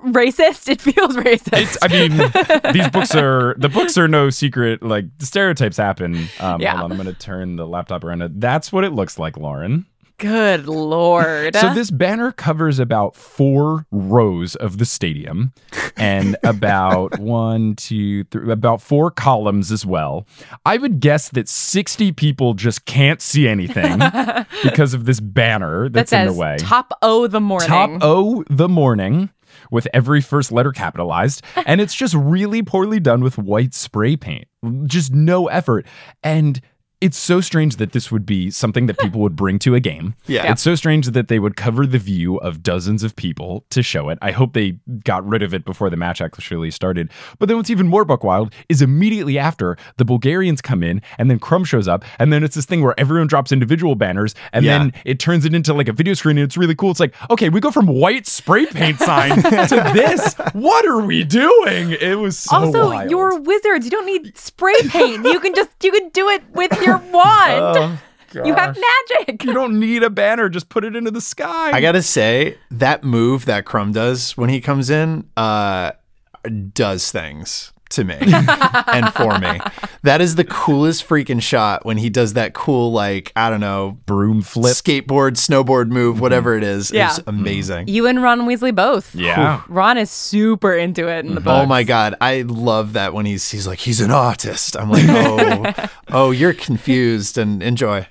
racist? It feels racist. It's, I mean, these books are, the books are no secret. Like, the stereotypes happen. Um, Yeah. Hold on, I'm going to turn the laptop around. That's what it looks like, Lauren. Good lord. So this banner covers about four rows of the stadium and about one, two, three, about four columns as well. I would guess that 60 people just can't see anything because of this banner that that's in the way. top O the morning. Top O the morning with every first letter capitalized. And it's just really poorly done with white spray paint. Just no effort. And it's so strange that this would be something that hmm. people would bring to a game. Yeah. It's so strange that they would cover the view of dozens of people to show it. I hope they got rid of it before the match actually started. But then what's even more buck wild is immediately after the Bulgarians come in and then Krum shows up and then it's this thing where everyone drops individual banners and Yeah. then it turns it into like a video screen and it's really cool. It's like, okay, we go from white spray paint sign to this. What are we doing? It was so also, wild. you're wizards. You don't need spray paint. you can just you can do it with your wand. you have magic. You don't need a banner. Just put it into the sky. I gotta say that move that Krum does when he comes in, uh, does things to me and for me. That is the coolest freaking shot when he does that cool like I don't know broom flip. skateboard, snowboard move, mm-hmm. whatever it is. Yeah. It's mm-hmm. amazing. You and Ron Weasley both. Yeah. Ron is super into it in the book. Oh my god, I love that when he's he's like he's an artist. I'm like, oh, oh, you're confused and enjoy.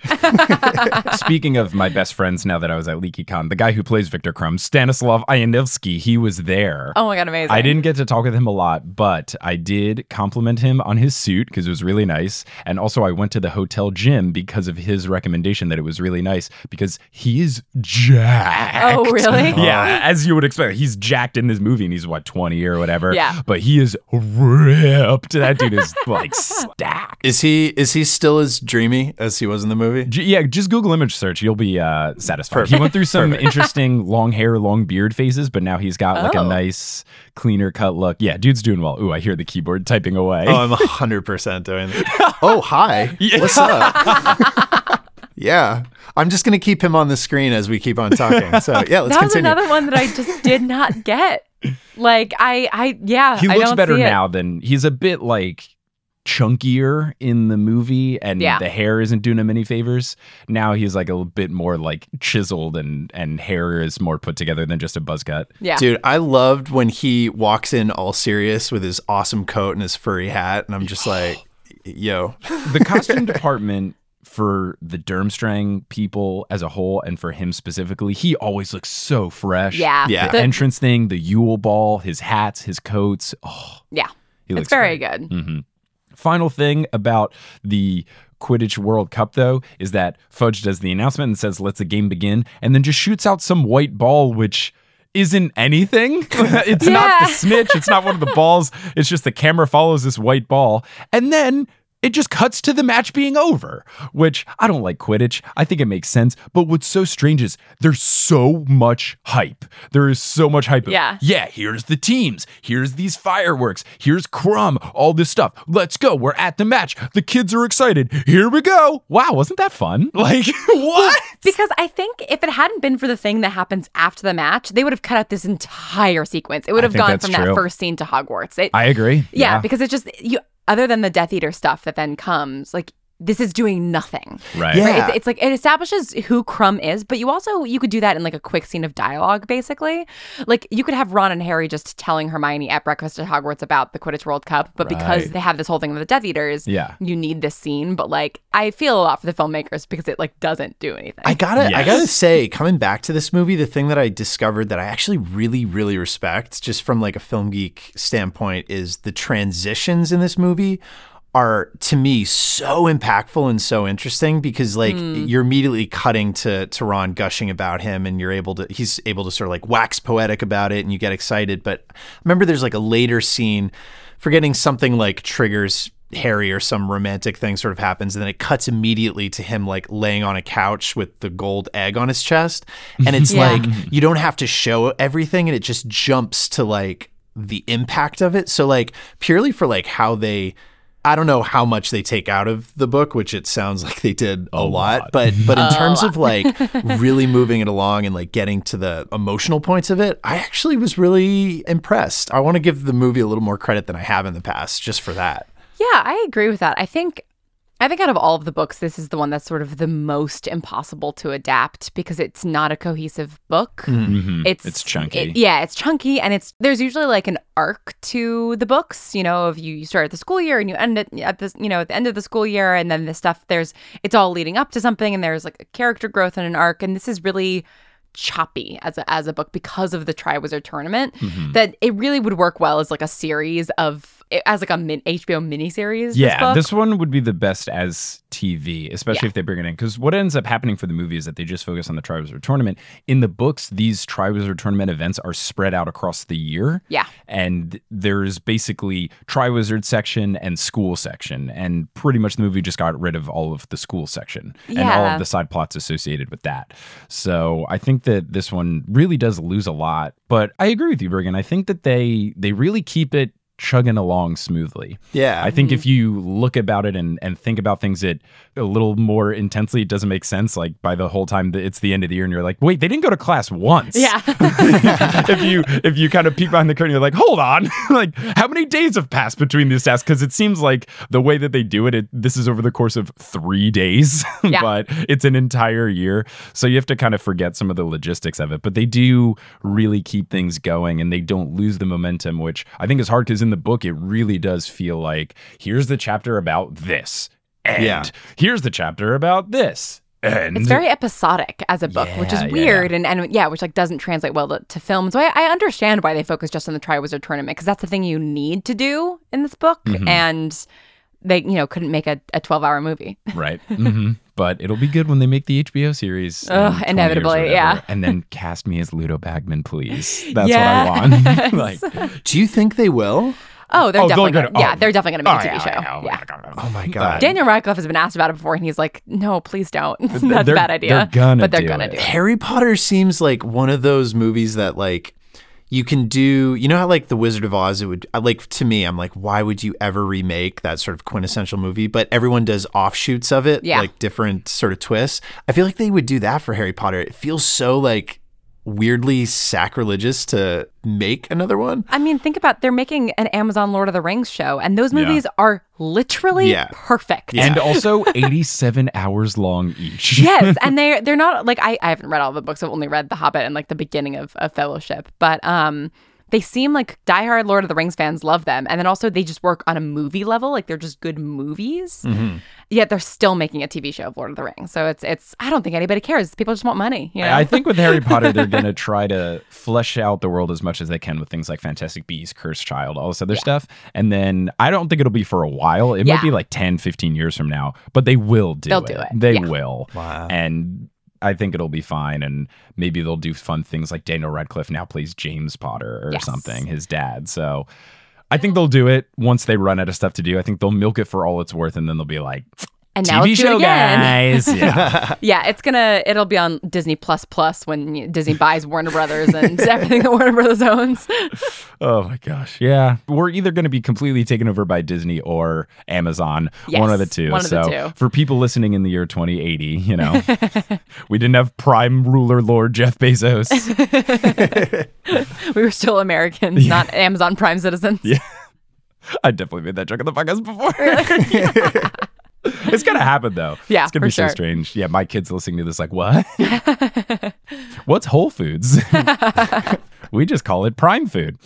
Speaking of my best friends, now that I was at LeakyCon, the guy who plays Victor Krum, Stanislav Ianevski, he was there. Oh my god, amazing. I didn't get to talk with him a lot, but I did compliment him on his suit because it was really nice. And also, I went to the hotel gym because of his recommendation that it was really nice because he is jacked. Oh, really? Yeah, as you would expect. He's jacked in this movie and he's what, 20 or whatever. Yeah. But he is ripped. That dude is like stacked. Is he is he still as dreamy as he was in the movie? J- yeah, just Google image search. You'll be uh, satisfied. He went through some interesting long hair, long beard phases, but now he's got like a Oh. nice, cleaner cut look. Yeah, dude's doing well. Ooh, I hear the keyboard typing away. Oh, I'm hundred percent doing that. Oh, hi. What's up? yeah, I'm just gonna keep him on the screen as we keep on talking. So yeah, let's that was continue. another one that I just did not get. Like I, I yeah. he I looks don't better see it. now than he's a bit like chunkier in the movie and Yeah. the hair isn't doing him any favors. Now he's like a little bit more like chiseled and and hair is more put together than just a buzz cut. Yeah. Dude, I loved when he walks in all serious with his awesome coat and his furry hat, and I'm just like, yo, the costume department for the Durmstrang people as a whole and for him specifically, he always looks so fresh. Yeah. Yeah. The The- entrance thing, the Yule ball, his hats, his coats. Oh, yeah. he It's looks very great. good. hmm Final thing about the Quidditch World Cup, though, is that Fudge does the announcement and says, let's the game begin, and then just shoots out some white ball, which isn't anything. it's not the snitch, it's not one of the balls. It's just the camera follows this white ball. And then it just cuts to the match being over, which I don't like Quidditch. I think it makes sense. But what's so strange is there's so much hype. There is so much hype. Yeah. yeah, here's the teams. Here's these fireworks. Here's Krum. All this stuff. Let's go. We're at the match. The kids are excited. Here we go. Wow, wasn't that fun? Like, what? Because I think if it hadn't been for the thing that happens after the match, they would have cut out this entire sequence. It would have gone from true. that first scene to Hogwarts. It, I agree. yeah, because it's just you. Other than the Death Eater stuff that then comes, like this is doing nothing. Right. Yeah. Right? It's, it's like it establishes who Krum is, but you also you could do that in like a quick scene of dialogue, basically. Like you could have Ron and Harry just telling Hermione at breakfast at Hogwarts about the Quidditch World Cup, but because they have this whole thing with the Death Eaters, Yeah. you need this scene. But like I feel a lot for the filmmakers because it like doesn't do anything. I gotta, I gotta say, coming back to this movie, the thing that I discovered that I actually really, really respect, just from like a film geek standpoint, is the transitions in this movie are to me so impactful and so interesting because like hmm. you're immediately cutting to to Ron gushing about him and you're able to he's able to sort of like wax poetic about it and you get excited. But remember there's like a later scene forgetting something like triggers Harry or some romantic thing sort of happens and then it cuts immediately to him like laying on a couch with the gold egg on his chest. And it's Yeah. like you don't have to show everything and it just jumps to like the impact of it. So like purely for like how they I don't know how much they take out of the book, which it sounds like they did a, lot, lot. but but in terms of like really moving it along and like getting to the emotional points of it, I actually was really impressed. I want to give the movie a little more credit than I have in the past just for that. Yeah, I agree with that. I think I think out of all of the books, this is the one that's sort of the most impossible to adapt because it's not a cohesive book. Mhm. It's It's chunky. it- yeah, it's chunky, and it's there's usually like an arc to the books. You know, if you, you start at the school year and you end it at this, you know, at the end of the school year, and then the stuff there's it's all leading up to something, and there's like a character growth and an arc, and this is really choppy as a as a book because of the Triwizard tournament Mm-hmm. that it really would work well as like a series of as like a min- HBO miniseries. Yeah, this, this one would be the best as TV, especially Yeah. if they bring it in. Because what ends up happening for the movie is that they just focus on the Triwizard Tournament. In the books, these Triwizard Tournament events are spread out across the year. Yeah. And there's basically Triwizard section and school section. And pretty much the movie just got rid of all of the school section and all of the side plots associated with that. So I think that this one really does lose a lot. But I agree with you, Briggon. I think that they they really keep it chugging along smoothly. Yeah. I think if mm-hmm. you look about it and, and think about things that a little more intensely, it doesn't make sense. Like by the whole time that it's the end of the year and you're like, wait, they didn't go to class once. Yeah. if you if you kind of peek behind the curtain, you're like, hold on, like how many days have passed between these tasks? Because it seems like the way that they do it, it, this is over the course of three days, Yeah. but it's an entire year. So you have to kind of forget some of the logistics of it. But they do really keep things going and they don't lose the momentum, which I think is hard because in the book it really does feel like here's the chapter about this. And Yeah. here's the chapter about this. And It's very episodic as a book, which is Yeah, yeah, weird, and and yeah, which like doesn't translate well to, to film. So I, I understand why they focus just on the Triwizard Tournament because that's the thing you need to do in this book, Mm-hmm. and they you know couldn't make a, a twelve hour movie. Right. hmm But it'll be good when they make the HBO series. in Ugh, 20 years or inevitably, yeah. And then cast me as Ludo Bagman, please. That's Yes. what I want. like, Do you think they will? Oh, they're Oh, definitely gonna, gonna- yeah, oh. they're definitely gonna oh, make a TV yeah, show. yeah, Yeah. Oh my god. Daniel Radcliffe has been asked about it before, and he's like, "No, please don't. That's a bad idea." they're gonna but they're do gonna it. do it. Harry Potter seems like one of those movies that like you can do you know how like the Wizard of Oz it would uh, like to me I'm like why would you ever remake that sort of quintessential movie? But everyone does offshoots of it Yeah. like different sort of twists. I feel like they would do that for Harry Potter. It feels so like weirdly sacrilegious to make another one I mean, think about they're making an Amazon Lord of the Rings show, and those movies are literally Yeah. perfect. and also 87 hours long each. yes, and they they're not like I, I haven't read all the books. I've only read The Hobbit and like the beginning of, of Fellowship, but um, they seem like diehard Lord of the Rings fans love them, and then also they just work on a movie level, like they're just good movies. Mm-hmm. Yet they're still making a TV show of Lord of the Rings, so it's it's I don't think anybody cares. People just want money. You know? I think with Harry Potter, they're going to try to flesh out the world as much as they can with things like Fantastic Beasts, Cursed Child, all this other stuff. And then I don't think it'll be for a while. It Yeah. might be like 10, 15 years from now, but they will do They'll it. do it. They Yeah. will. Wow. And I think it'll be fine. And maybe they'll do fun things like Daniel Radcliffe now plays James Potter or Yes. something, his dad. So I think they'll do it once they run out of stuff to do. I think they'll milk it for all it's worth. And then they'll be like, and now TV let's do it show again. guys. Yeah. Yeah, it's gonna it'll be on Disney Plus Plus when Disney buys Warner Brothers and everything that Warner Brothers owns. Oh my gosh. Yeah. We're either going to be completely taken over by Disney or Amazon. Yes, one of the two. one of the two. for people listening in the year 2080, you know, we didn't have prime ruler Lord Jeff Bezos. we were still Americans, not Amazon Prime citizens. Yeah. I definitely made that joke on the podcast before. it's gonna happen though. Yeah, it's gonna be so strange. Yeah, my kids listening to this like, what? What's Whole Foods? we just call it Prime Food.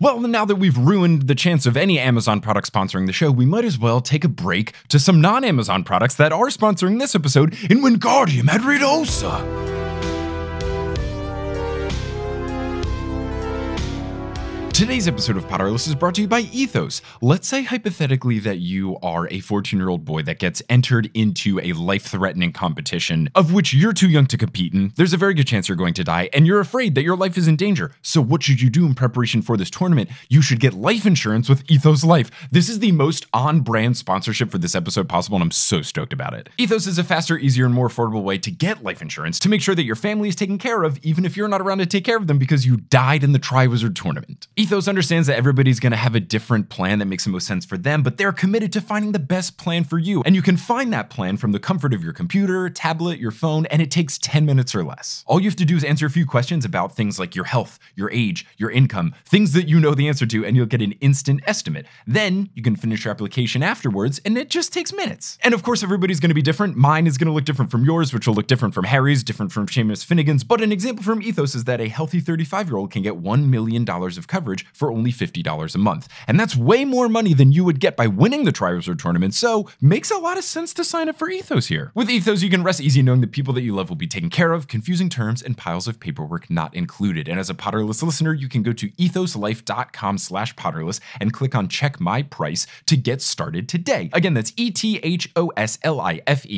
Well, now that we've ruined the chance of any Amazon product sponsoring the show, we might as well take a break to some non Amazon products that are sponsoring this episode in Wingardium Adridosa. Today's episode of Potterless is brought to you by Ethos. Let's say hypothetically that you are a 14 year old boy that gets entered into a life threatening competition of which you're too young to compete in. There's a very good chance you're going to die, and you're afraid that your life is in danger. So, what should you do in preparation for this tournament? You should get life insurance with Ethos Life. This is the most on brand sponsorship for this episode possible, and I'm so stoked about it. Ethos is a faster, easier, and more affordable way to get life insurance to make sure that your family is taken care of, even if you're not around to take care of them because you died in the Triwizard tournament. Understands that everybody's to have a different plan that makes the most sense for them, but they're committed to finding the best plan for you. And you can find that plan from the comfort of your computer, tablet, your phone, and it takes 10 minutes or less. All you have to do is answer a few questions about things like your health, your age, your income, things that you know the answer to, and you'll get an instant estimate. Then you can finish your application afterwards, and it just takes minutes. And of course, everybody's to be different. Mine is to look different from yours, which will look different from Harry's, different from Seamus Finnigan's. But an example from Ethos is that a healthy 35 year old can get $1 million of coverage for only $50 a month. And that's way more money than you would get by winning the Triwizard tournament, so makes a lot of sense to sign up for Ethos here. With Ethos, you can rest easy knowing the people that you love will be taken care of, confusing terms, and piles of paperwork not included. And as a Potterless listener, you can go to ethoslife.com slash potterless and click on check my price to get started today. Again, that's E-T-H-O-S-L-I-F-E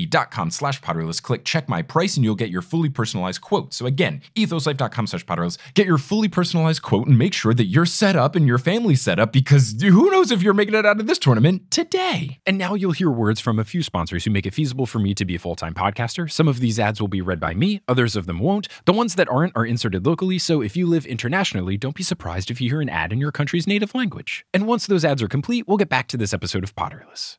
dot com slash potterless. Click check my price and you'll get your fully personalized quote. So again, ethoslife.com slash potterless. Get your fully personalized quote and make sure that you're set up and your family set up because who knows if you're making it out of this tournament today. And now you'll hear words from a few sponsors who make it feasible for me to be a full time podcaster. Some of these ads will be read by me, others of them won't. The ones that aren't are inserted locally, so if you live internationally, don't be surprised if you hear an ad in your country's native language. And once those ads are complete, we'll get back to this episode of Potterless.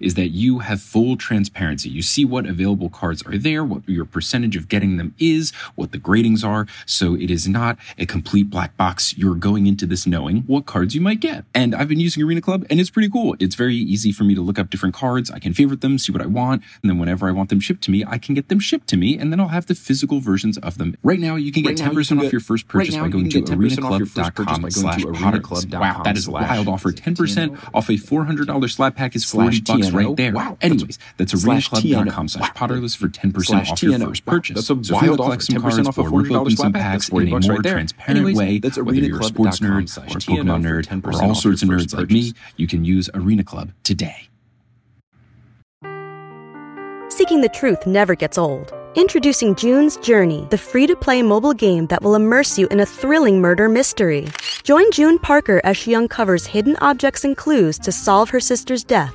is that you have full transparency. You see what available cards are there, what your percentage of getting them is, what the gradings are. So it is not a complete black box. You're going into this knowing what cards you might get. And I've been using Arena Club and it's pretty cool. It's very easy for me to look up different cards. I can favorite them, see what I want. And then whenever I want them shipped to me, I can get them shipped to me and then I'll have the physical versions of them. Right now, you can get 10% off your first purchase by going to arenaclub.com slash. Wow, that is a wild offer. 10% off a $400 slab pack is 40 bucks right there. Wow. Anyways, that's arenaclub.com slash potterless for 10% off your first purchase. That's a So wild want to offer. some 10% cards off a $40 open some slab pack, packs that's 40 in a bucks more right there. transparent Anyways, way, that's whether you're a sports arenaclub.com nerd slash or a TNO Pokemon for nerd or all sorts of nerds like me, you can use Arena Club today. Seeking the truth never gets old. Introducing June's Journey, the free to play mobile game that will immerse you in a thrilling murder mystery. Join June Parker as she uncovers hidden objects and clues to solve her sister's death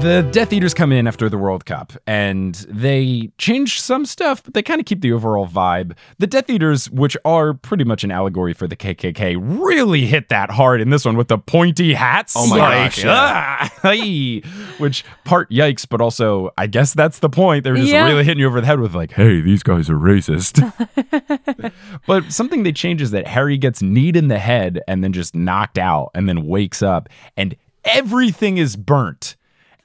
the Death Eaters come in after the World Cup and they change some stuff, but they kind of keep the overall vibe. The Death Eaters, which are pretty much an allegory for the KKK, really hit that hard in this one with the pointy hats. Oh my Like, gosh, yeah. ah, hey, which part yikes, but also I guess that's the point. They're just Yeah. really hitting you over the head with like, hey, these guys are racist. but something they change is that Harry gets kneed in the head and then just knocked out and then wakes up and everything is burnt.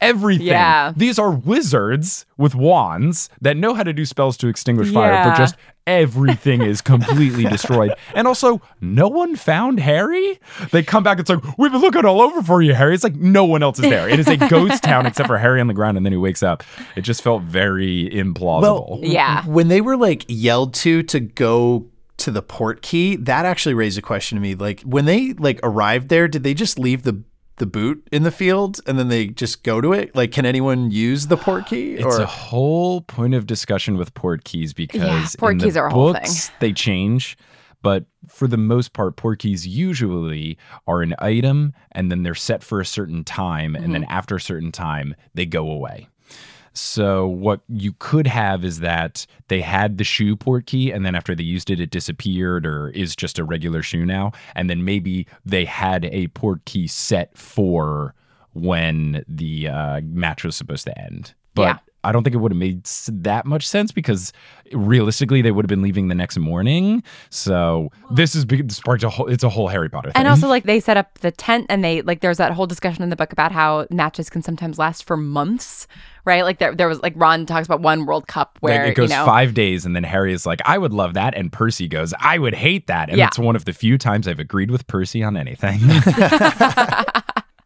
Everything. Yeah. These are wizards with wands that know how to do spells to extinguish fire, but just everything is completely destroyed. And also, no one found Harry. They come back, it's like, we've been looking all over for you, Harry. It's like no one else is there. It is a ghost town except for Harry on the ground, and then he wakes up. It just felt very implausible. Well, Yeah. When they were like yelled to to go to the port key, that actually raised a question to me. Like when they like arrived there, did they just leave the the boot in the field and then they just go to it? Like, can anyone use the port key? It's a whole point of discussion with port keys because port in the keys are a whole thing. books they change, but for the most part, port keys usually are an item and then they're set for a certain time, and Mm-hmm. then after a certain time they go away. So what you could have is that they had the shoe port key and then after they used it it disappeared or is just a regular shoe now and then maybe they had a port key set for when the uh, match was supposed to end. But Yeah. I don't think it would have made that much sense because realistically they would have been leaving the next morning. So this is sparked a whole. It's a whole Harry Potter thing. And also, like they set up the tent, and they like there's that whole discussion in the book about how matches can sometimes last for months, right? Like there, there was like Ron talks about one World Cup Like, where it goes you know, five days, and then Harry is like, "I would love that," and Percy goes, "I would hate that." And Yeah. it's one of the few times I've agreed with Percy on anything.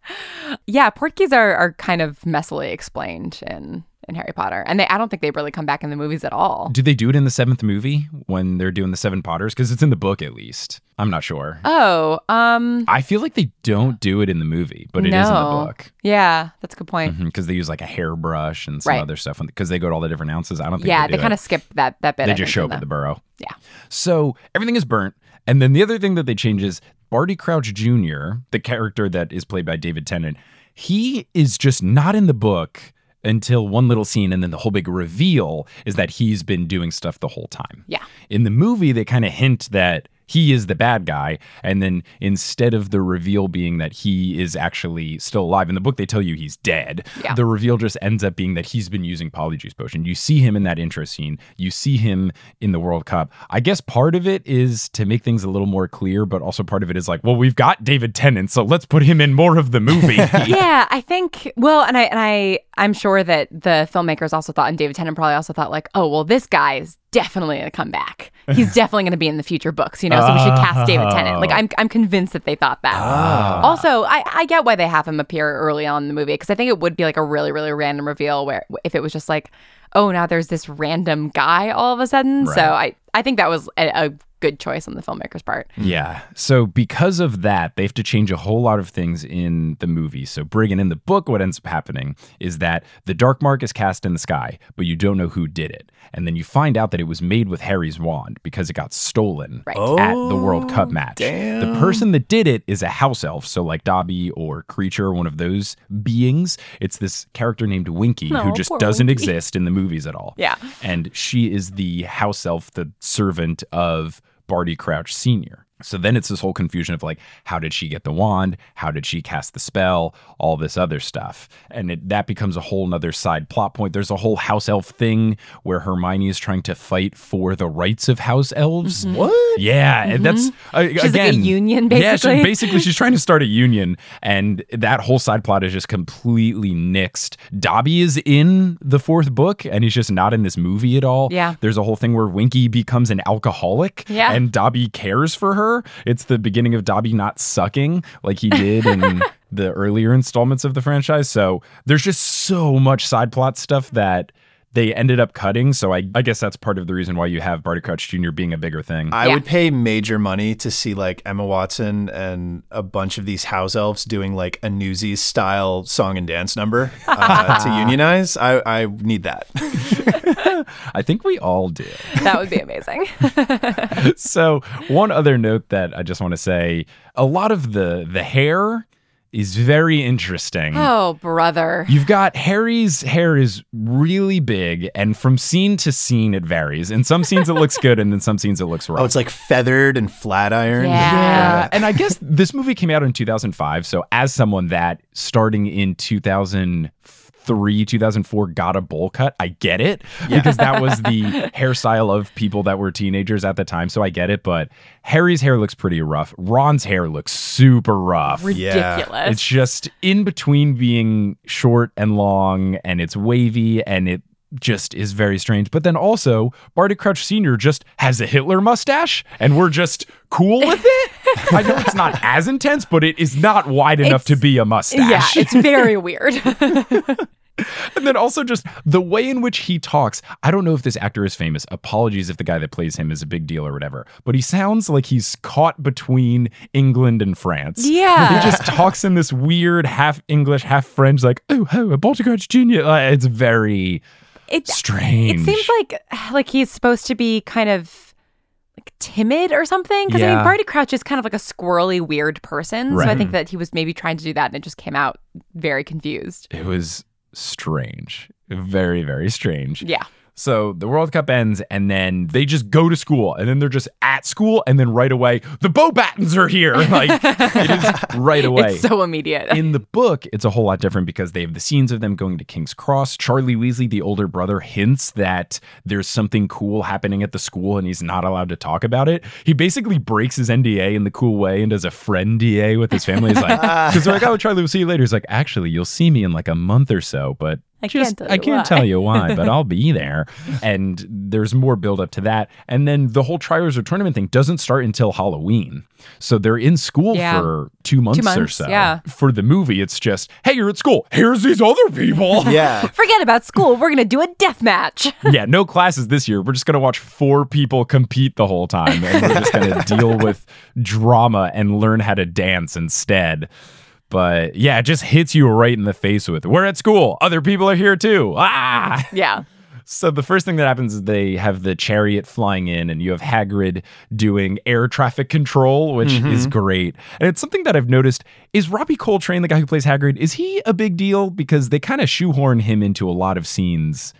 yeah, portkeys are are kind of messily explained in in Harry Potter, and they I don't think they really come back in the movies at all. do they do it in the seventh movie when they're doing the Seven Potters? Because it's in the book, at least. I'm not sure. Oh, um, I feel like they don't do it in the movie, but it is in the book. yeah, that's a good point. because they use like a hairbrush and some Right. other stuff because they go to all the different ounces. I don't think Yeah, they, they kind of skip that that bit. they I just show up at the the- burrow. Yeah. So everything is burnt. And then the other thing that they change is Barty Crouch Jr., the character that is played by David Tennant, he is just not in the book until one little scene. And then the whole big reveal is that he's been doing stuff the whole time. Yeah. In the movie, they kind of hint that he is the bad guy. And then instead of the reveal being that he is actually still alive, in the book, they tell you he's dead. Yeah. The reveal just ends up being that he's been using Polyjuice Potion. You see him in that intro scene, you see him in the World Cup. I guess part of it is to make things a little more clear, but also part of it is like, well, we've got David Tennant, so let's put him in more of the movie. yeah, I think well, and I and I I'm sure that the filmmakers also thought, and David Tennant probably also thought, like, oh well, this guy definitely gonna come back. He's definitely gonna be in the future books, you know. So we should cast David Tennant. Like I'm I'm convinced that they thought that. Ah. Also, I I get why they have him appear early on in the movie because I think it would be like a really really random reveal where if it was just like, oh now there's this random guy all of a sudden. So I I think that was a, a good choice on the filmmaker's part. Yeah. So because of that, they have to change a whole lot of things in the movie. So Briggon in the book, what ends up happening is that the dark mark is cast in the sky, but you don't know who did it. And then you find out that it was made with Harry's wand because it got stolen Right. at the World Cup oh, match. The person that did it is a house elf, so like Dobby or Kreacher, one of those beings. It's this character named Winky who Oh, just doesn't Winky. exist in the movies at all. Yeah. And she is the house elf, the servant of Barty Crouch Sr. So then it's this whole confusion of like, how did she get the wand? How did she cast the spell? All this other stuff. And it, that becomes a whole nother side plot point. There's a whole house elf thing where Hermione is trying to fight for the rights of house elves. What? Yeah, and that's uh, Mm-hmm. like a again union, Yeah, she, basically. basically she's trying to start a union, and that whole side plot is just completely nixed. Dobby is in the fourth book, and he's just not in this movie at all. Yeah. there's a whole thing where Winky becomes an alcoholic, Yeah. and Dobby cares for her. It's the beginning of Dobby not sucking like he did in the earlier installments of the franchise. So there's just so much side plot stuff that. They ended up cutting, so I, I guess that's part of the reason why you have Barty Crouch Jr. being a bigger thing. I Yeah. would pay major money to see like Emma Watson and a bunch of these house elves doing like a Newsies style song and dance number uh, to unionize. I, I need that. I think we all do. That would be amazing. so one other note that I just want to say, a lot of the the hair is very interesting. oh, brother. You've got Harry's hair is really big, and from scene to scene it varies. In some scenes it looks good, and in some scenes it looks oh, rough. Oh, it's like feathered and flat iron. Yeah. Yeah, and I guess this movie came out in 2005. So as someone that starting in 2003, 2004 got a bowl cut, I get it because that was the hairstyle of people that were teenagers at the time. So I get it. But Harry's hair looks pretty rough. Ron's hair looks super rough. Yeah. Ridiculous. It's just in between being short and long, and it's wavy, and it just is very strange. But then also, Barty Crouch Sr. just has a Hitler mustache, and we're just cool with it. I know it's not as intense, but it is not wide enough to be a mustache. yeah, it's very weird. and then also just the way in which he talks. I don't know if this actor is famous. Apologies if the guy that plays him is a big deal or whatever. But he sounds like he's caught between England and France. Yeah. He just talks in this weird half English, half French, like, oh, oh, a Balticratch Jr. Uh, it's very it, strange. it seems like like he's supposed to be kind of like timid or something. Because I mean, Barty Crouch is kind of like a squirrely, weird person. So I think that he was maybe trying to do that, and it just came out very confused. it was strange. Very, very strange. Yeah. So the World Cup ends, and then they just go to school, and then they're just at school, and then right away, the Beauxbatons are here. Like it is right away. It's so immediate. In the book, it's a whole lot different because they have the scenes of them going to King's Cross. Charlie Weasley, the older brother, hints that there's something cool happening at the school and he's not allowed to talk about it. He basically breaks his NDA in the cool way and does a friend DA with his family. He's like, because they're like, oh, Charlie, we'll see you later. He's like, actually, you'll see me in like a month or so, but I just can't tell I you can't why." tell you why, but I'll be there. And there's more build up to that. And then the whole Triwizard tournament thing doesn't start until Halloween. So they're in school Yeah. for two months, or months, so. yeah. For the movie, it's just, hey, you're at school. Here's these other people. Yeah. Forget about school. We're gonna do a death match. yeah, no classes this year. We're just gonna watch four people compete the whole time, and we're just gonna deal with drama and learn how to dance instead. But yeah, it just hits you right in the face with we're at school. Other people are here too. Ah. yeah. So the first thing that happens is they have the chariot flying in, and you have Hagrid doing air traffic control, which is great. And it's something that I've noticed is Robbie Coltrane, the guy who plays Hagrid, is he a big deal? Because they kind of shoehorn him into a lot of scenes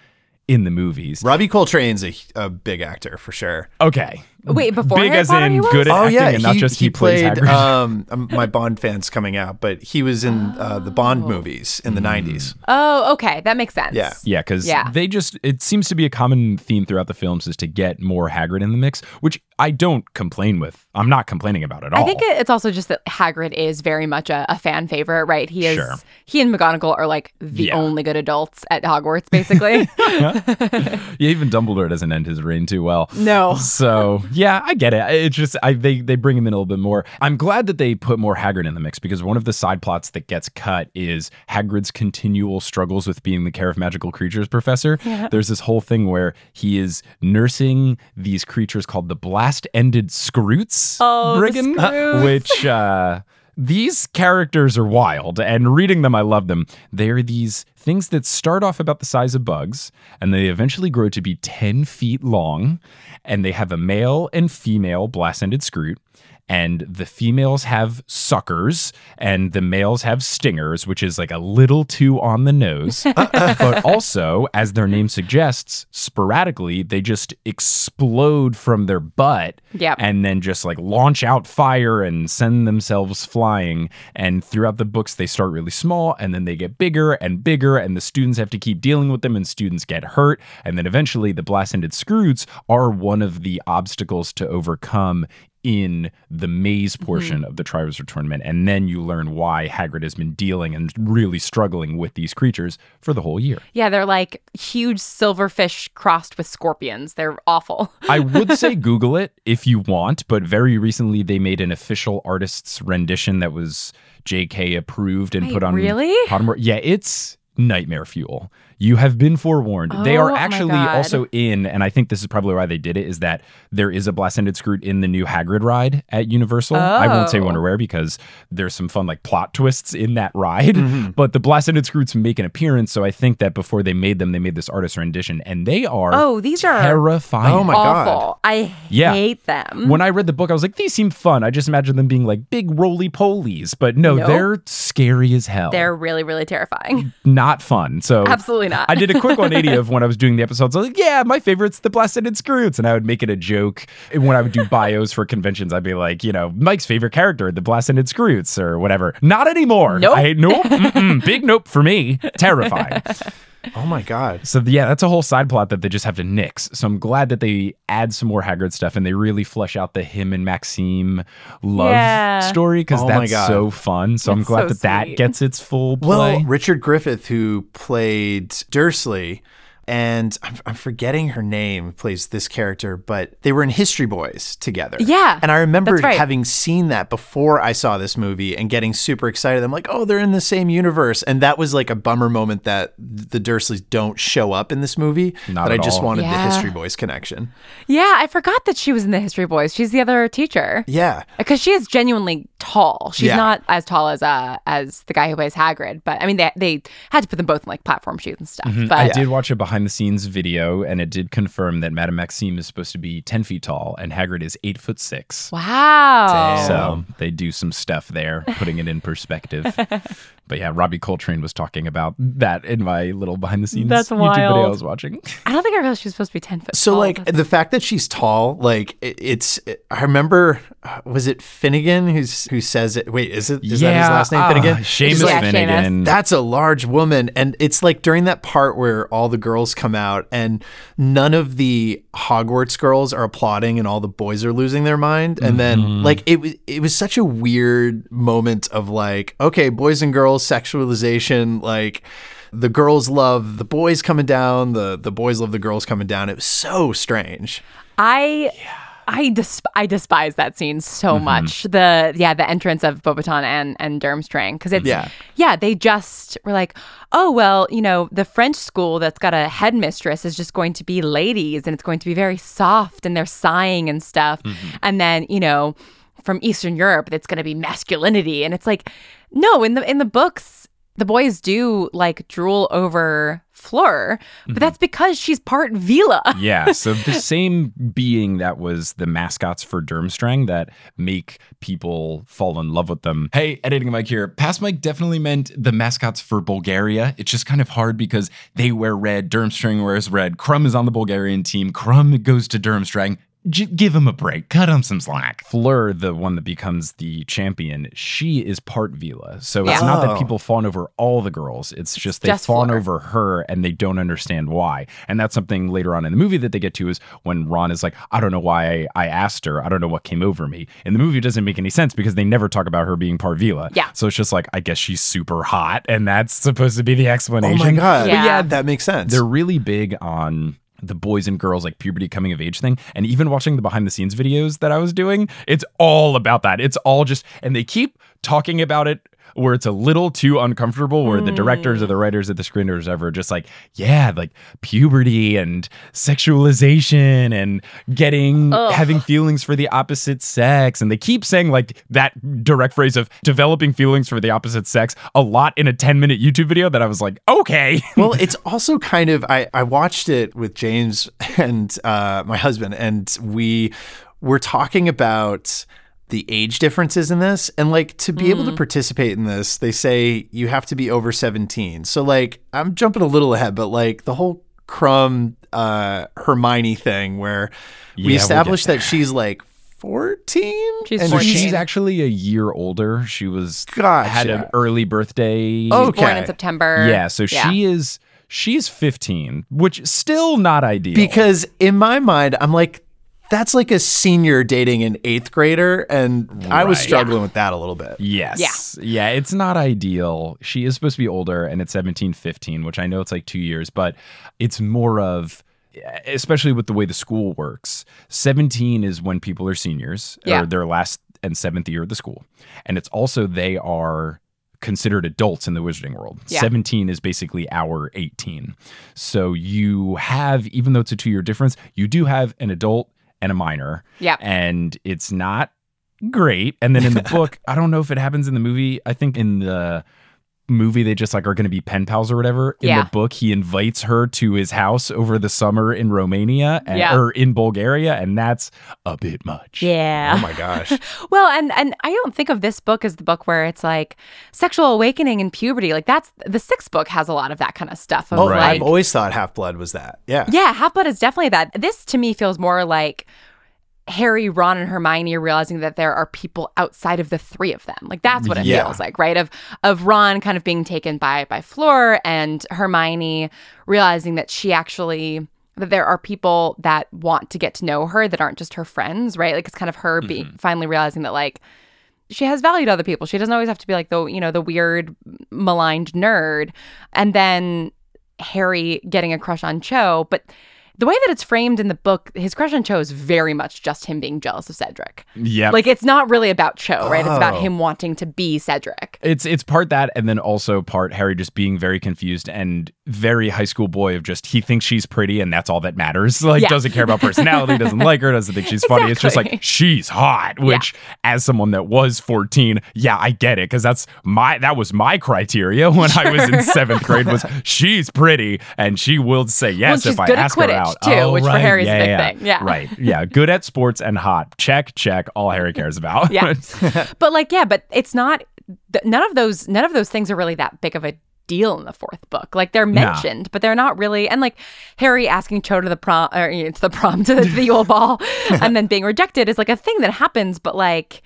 in the movies. Robbie Coltrane's a, a big actor for sure. Okay. Wait, before big Harry as Potter in he was? good at Oh acting yeah, and not just he, plays played. Hagrid. Um, um, my Bond fan's coming out, but he was in uh, the Bond movies in the '90s. Oh, okay. That makes sense. Yeah. yeah, because Yeah. they just it seems to be a common theme throughout the films is to get more Hagrid in the mix, which I don't complain with. I'm not complaining about it at all. I think it's also just that Hagrid is very much a, a fan favorite, right? He is. Sure. He and McGonagall are like the Yeah. only good adults at Hogwarts, basically. yeah, even Dumbledore doesn't end his reign too well. no. So yeah, I get it. It's just I they they bring him in a little bit more. I'm glad that they put more Hagrid in the mix because one of the side plots that gets cut is Hagrid's continual struggles with being the care of magical creatures professor. There's this whole thing where he is nursing these creatures called the blast-ended skrewts, Oh, the Skrewts. which uh these characters are wild, and reading them, I love them. They're these things that start off about the size of bugs, and they eventually grow to be 10 feet long, and they have a male and female blast ended skrewt. And the females have suckers, and the males have stingers, which is like a little too on the nose. but also, as their name suggests, sporadically, they just explode from their butt Yep. and then just like launch out fire and send themselves flying. And throughout the books, they start really small and then they get bigger and bigger, and the students have to keep dealing with them, and students get hurt. And then eventually, the blast ended skrewts are one of the obstacles to overcome in the maze mm-hmm. portion of the Triwizard Tournament. And then you learn why Hagrid has been dealing and really struggling with these creatures for the whole year. Yeah, they're like huge silverfish crossed with scorpions. They're awful. I would say Google it if you want, but very recently they made an official artist's rendition that was JK approved and Wait, put on really? Pottermore. Yeah, it's nightmare fuel. You have been forewarned. they Oh, are actually also in, and I think this is probably why they did it, is that there is a blast-ended Skrewt in the new Hagrid ride at Universal. I won't say Oh. when or where because there's some fun like plot twists in that ride. Mm-hmm. But the blast-ended Skrewts make an appearance, so I think that before they made them, they made this artist rendition, and they are Oh, these are terrifying. Oh my God. I Yeah. hate them. When I read the book, I was like, these seem fun. I just imagine them being like big roly polies, but no, Nope. they're scary as hell. They're really, really terrifying. not fun. So Absolutely not. I did a quick 180 of when I was doing the episodes. I was like, yeah, my favorite's the Blessed Skrewts. And I would make it a joke. And when I would do bios for conventions, I'd be like, you know, Mike's favorite character, the Blessed Skrewts or whatever. Not anymore. Nope. I, nope. big nope for me. Terrifying. Oh my god. So yeah, that's a whole side plot that they just have to nix. So I'm glad that they add some more Hagrid stuff and they really flesh out the him and Maxime love Yeah. story because Oh that's so fun. So I'm glad so that that gets its full play. Well, Richard Griffith, who played Dursley, and I'm, I'm forgetting her name, plays this character, but they were in History Boys together. Yeah, And I remember right. having seen that before I saw this movie and getting super excited. I'm like, oh, they're in the same universe. And that was like a bummer moment that the Dursleys don't show up in this movie. Not but I just all. wanted the History Boys connection. yeah, I forgot that she was in the History Boys. She's the other teacher. Yeah. Because she is genuinely tall. She's Yeah. not as tall as uh as the guy who plays Hagrid, but I mean they they had to put them both in like platform shoes and stuff. But I did watch a behind the scenes video and it did confirm that Madame Maxime is supposed to be 10 feet tall and Hagrid is 8 foot 6. wow. So they do some stuff there, putting it in perspective. But yeah, Robbie Coltrane was talking about that in my little behind the scenes That's YouTube video I was watching. I don't think I realized she was supposed to be 10 foot So tall. like That's- the fact that she's tall, like it, it's. I remember, uh, was it Finnigan who's who says it? Wait, is it is that his last name? ah, Finnigan. Seamus like, Yeah, Finnigan. That's a large woman. And it's like during that part where all the girls come out and none of the Hogwarts girls are applauding and all the boys are losing their mind. And then like it was it was such a weird moment of like, okay, boys and girls, sexualization, like the girls love the boys coming down, the the boys love the girls coming down. It was so strange. I I dis- I despise that scene so Mm-hmm. much. The yeah, the entrance of Beauxbatons and and Durmstrang because it's Yeah. yeah, they just were like, "Oh, well, you know, the French school that's got a headmistress is just going to be ladies and it's going to be very soft and they're sighing and stuff." Mm-hmm. And then, you know, from Eastern Europe, that's going to be masculinity and it's like, "No, in the in the books, the boys do like drool over Fleur, Mm-hmm. but that's because she's part Veela." yeah, so the same being that was the mascots for Durmstrang that make people fall in love with them. Hey, editing Mike here. Past Mike definitely meant the mascots for Bulgaria. It's just kind of hard because they wear red, Durmstrang wears red. Krum is on the Bulgarian team. Krum goes to Durmstrang. J- give him a break. Cut him some slack. Fleur, the one that becomes the champion, she is part Veela. So it's not Oh. that people fawn over all the girls. It's just they just fawn Fleur. over her and they don't understand why. And that's something later on in the movie that they get to is when Ron is like, I don't know why I, I asked her. I don't know what came over me. In the movie, it doesn't make any sense because they never talk about her being part Veela. Yeah. So it's just like, I guess she's super hot. And that's supposed to be the explanation. Oh my god. Yeah. yeah, that makes sense. They're really big on the boys and girls like puberty coming of age thing. And even watching the behind the scenes videos that I was doing it's all about that. It's all just and they keep talking about it where it's a little too uncomfortable where the directors or the writers or the screenwriters ever just like yeah like puberty and sexualization and getting having feelings for the opposite sex. And they keep saying like that direct phrase of developing feelings for the opposite sex a lot in a 10 minute YouTube video that I was like okay. Well, it's also kind of I, I watched it with James and uh, my husband, and we were talking about the age differences in this, and like to be able to participate in this, they say you have to be over seventeen. So like I'm jumping a little ahead, but like the whole Krum uh, Hermione thing where Yeah, we we'll established get that she's like fourteen. She's and 14. She's actually a year older. She was Gotcha. had an early birthday. Oh, Born in Okay. September. yeah. So she is she's 15, which still not ideal. Because in my mind, I'm like, that's like a senior dating an eighth grader. And I was Right. struggling with that a little bit. yes, yeah, it's not ideal. She is supposed to be older, and it's 17, 15, which I know it's like two years, but it's more of eh, especially with the way the school works 17 is when people are seniors Yeah. or their last and seventh year of the school and it's also they are considered adults in the wizarding world Yeah. 17 is basically our 18 so you have even though it's a two year difference you do have an adult and a minor. Yeah. and it's not great. And then in the book i don't know if it happens in the movie. I think in the movie they just like are going to be pen pals or whatever in Yeah. the book he invites her to his house over the summer in romania and, Yeah. or in bulgaria and that's a bit much Yeah. Oh my gosh. Well, and and I don't think of this book as the book where it's like sexual awakening and puberty. Like that's the sixth book has a lot of that kind of stuff. Of Oh, like, I've always thought Half Blood was that. Yeah. yeah, Half Blood is definitely that. This to me feels more like Harry, Ron, and Hermione are realizing that there are people outside of the three of them. Like that's what it Yeah. feels like, right? Of of Ron kind of being taken by by Fleur and Hermione realizing that she actually that there are people that want to get to know her that aren't just her friends, right? Like it's kind of her being mm-hmm. finally realizing that like she has value to other people. She doesn't always have to be like the you know the weird maligned nerd. And then Harry getting a crush on Cho, but the way that it's framed in the book, his crush on Cho is very much just him being jealous of Cedric. yeah Like it's not really about Cho, right? It's about Oh. him wanting to be Cedric. It's it's part that and then also part Harry just being very confused and very high school boy of just he thinks she's pretty and that's all that matters. Like Yeah. doesn't care about personality, doesn't like her, doesn't think she's funny. It's just like she's hot, which as someone that was 14, yeah, I get it cuz that's my that was my criteria when I was in 7th grade was she's pretty and she will say yes she's if I ask her Quidditch, out. too, Oh, which for right. Harry's a yeah, big yeah. thing. Yeah. Right. Yeah, good at sports and hot. Check, check, all Harry cares about. Yeah. but like, yeah, but it's not none of those none of those things are really that big of a deal in the fourth book. Like they're mentioned, but they're not really. And like Harry asking Cho to the prom or you know, to the prom to the, the Yule Ball, and then being rejected is like a thing that happens, but like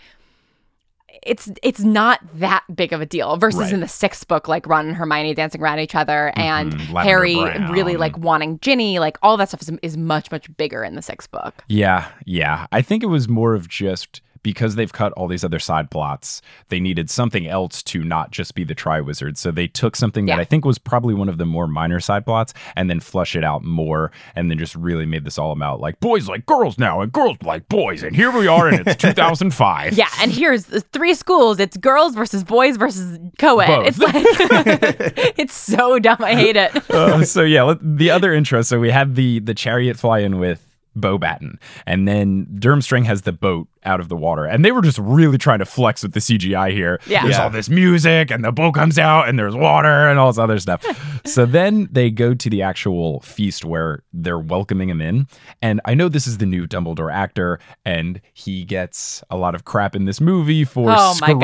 it's it's not that big of a deal versus Right. in the sixth book like ron and hermione dancing around each other mm-hmm. and Lavender harry Brown. really like wanting ginny like all that stuff is, is much much bigger in the sixth book Yeah, yeah. I think it was more of just because they've cut all these other side plots, they needed something else to not just be the Triwizard. So they took something that I think was probably one of the more minor side plots and then flush it out more and then just really made this all about like boys like girls now and girls like boys. And here we are and it's 2005. yeah and here's the three schools it's girls versus boys versus co-ed it's like it's so dumb i hate it Uh, so yeah, let, the other intro. So we had the the chariot fly in with Beauxbatons, and then Durmstrang has the boat out of the water, and they were just really trying to flex with the CGI here. Yeah. there's Yeah. all this music, and the boat comes out, and there's water, and all this other stuff. so then they go to the actual feast where they're welcoming him in, and I know this is the new Dumbledore actor, and he gets a lot of crap in this movie for Oh screaming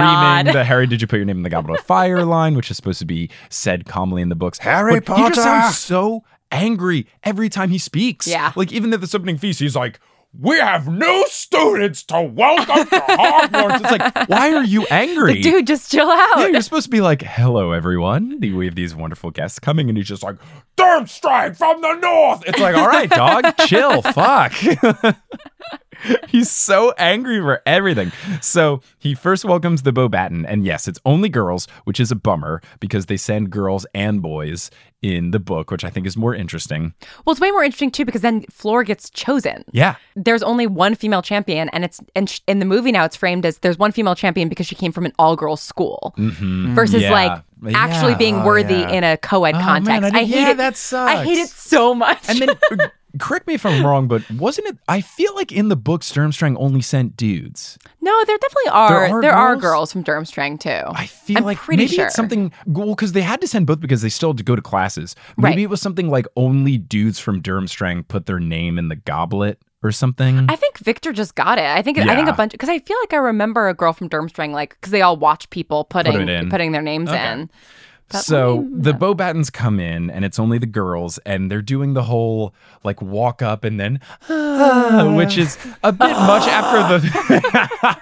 the Harry, did you put your name in the Goblet of Fire line, which is supposed to be said calmly in the books. Harry But He just sounds so angry every time he speaks. Yeah. Like even at this opening feast, he's like, we have new students to welcome to Hogwarts. It's like, why are you angry? like, dude just chill out yeah, you're supposed to be like, hello, everyone. We have these wonderful guests coming, and he's just like, Durmstrang from the north. It's like, all right, dog, chill, fuck. He's so angry for everything. So he first welcomes the Beauxbatons, and yes, it's only girls, which is a bummer because they send girls and boys in the book, which I think is more interesting. well it's way more interesting too because then Fleur gets chosen Yeah. there's only one female champion and it's and sh- in the movie now it's framed as there's one female champion because she came from an all-girls school mm-hmm. versus Yeah. like actually Yeah. being Oh, worthy yeah. in a co-ed Oh, context man, I I, hate it that sucks. i hate it so much And then, correct me if I'm wrong, but wasn't it? I feel like in the book, Durmstrang only sent dudes. no there definitely are there are are, girls? girls from durmstrang too I feel I'm like pretty maybe sure. it's something well because they had to send both because they still had to go to classes. Maybe Right. it was something like only dudes from Durmstrang put their name in the goblet or something. I think Victor just got it. I think I think a bunch because I feel like I remember a girl from Durmstrang like because they all watch people putting in. putting their names Okay. in. But so let me- the Beauxbatons come in and it's only the girls and they're doing the whole like walk up and then ah, uh. which is a bit much after the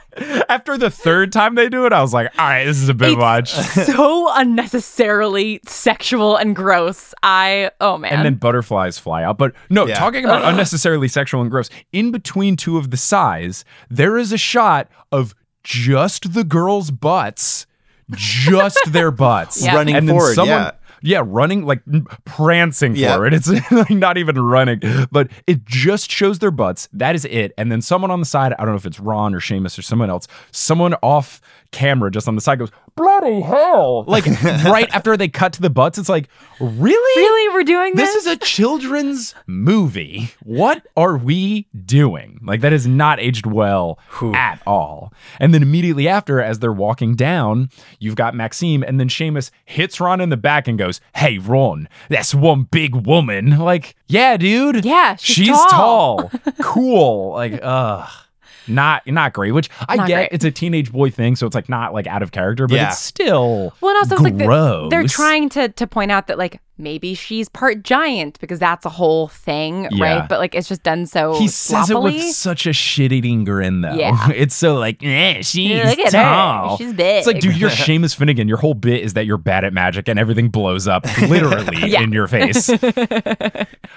after the third time they do it I was like all right this is a bit It's much so unnecessarily sexual and gross. I oh man. and then butterflies fly out. But no, Yeah. talking about unnecessarily sexual and gross, in between two of the sighs, there is a shot of just the girls' butts, just their butts. Yeah. Running and forward, someone, yeah. yeah, running like prancing Yeah. forward. It's like not even running, but it just shows their butts. That is it. And then someone on the side, I don't know if it's Ron or Seamus or someone else, someone off camera just on the side goes, bloody hell. Like right after they cut to the butts, it's like, really? really, we're doing this. This is a children's movie. What are we doing? Like that is not aged well at all. And then immediately after, as they're walking down, you've got Maxime, and then Seamus hits Ron in the back and goes, "Hey, Ron, that's one big woman." Like, yeah, dude. Yeah, she's tall. tall. cool. Like, ugh. Not not great, which I Not get. great. It's a teenage boy thing, so it's like not like out of character, but Yeah. it's still well, and also it's like they're, gross. they're trying to to point out that like maybe she's part giant because that's a whole thing, Yeah. right? But like it's just done so He says it sloppily. with such a shit-eating grin, though. Yeah. It's so like, eh, she's Look at her. tall. She's big. It's like, dude, you're Seamus Finnigan. Your whole bit is that you're bad at magic and everything blows up literally Yeah. in your face.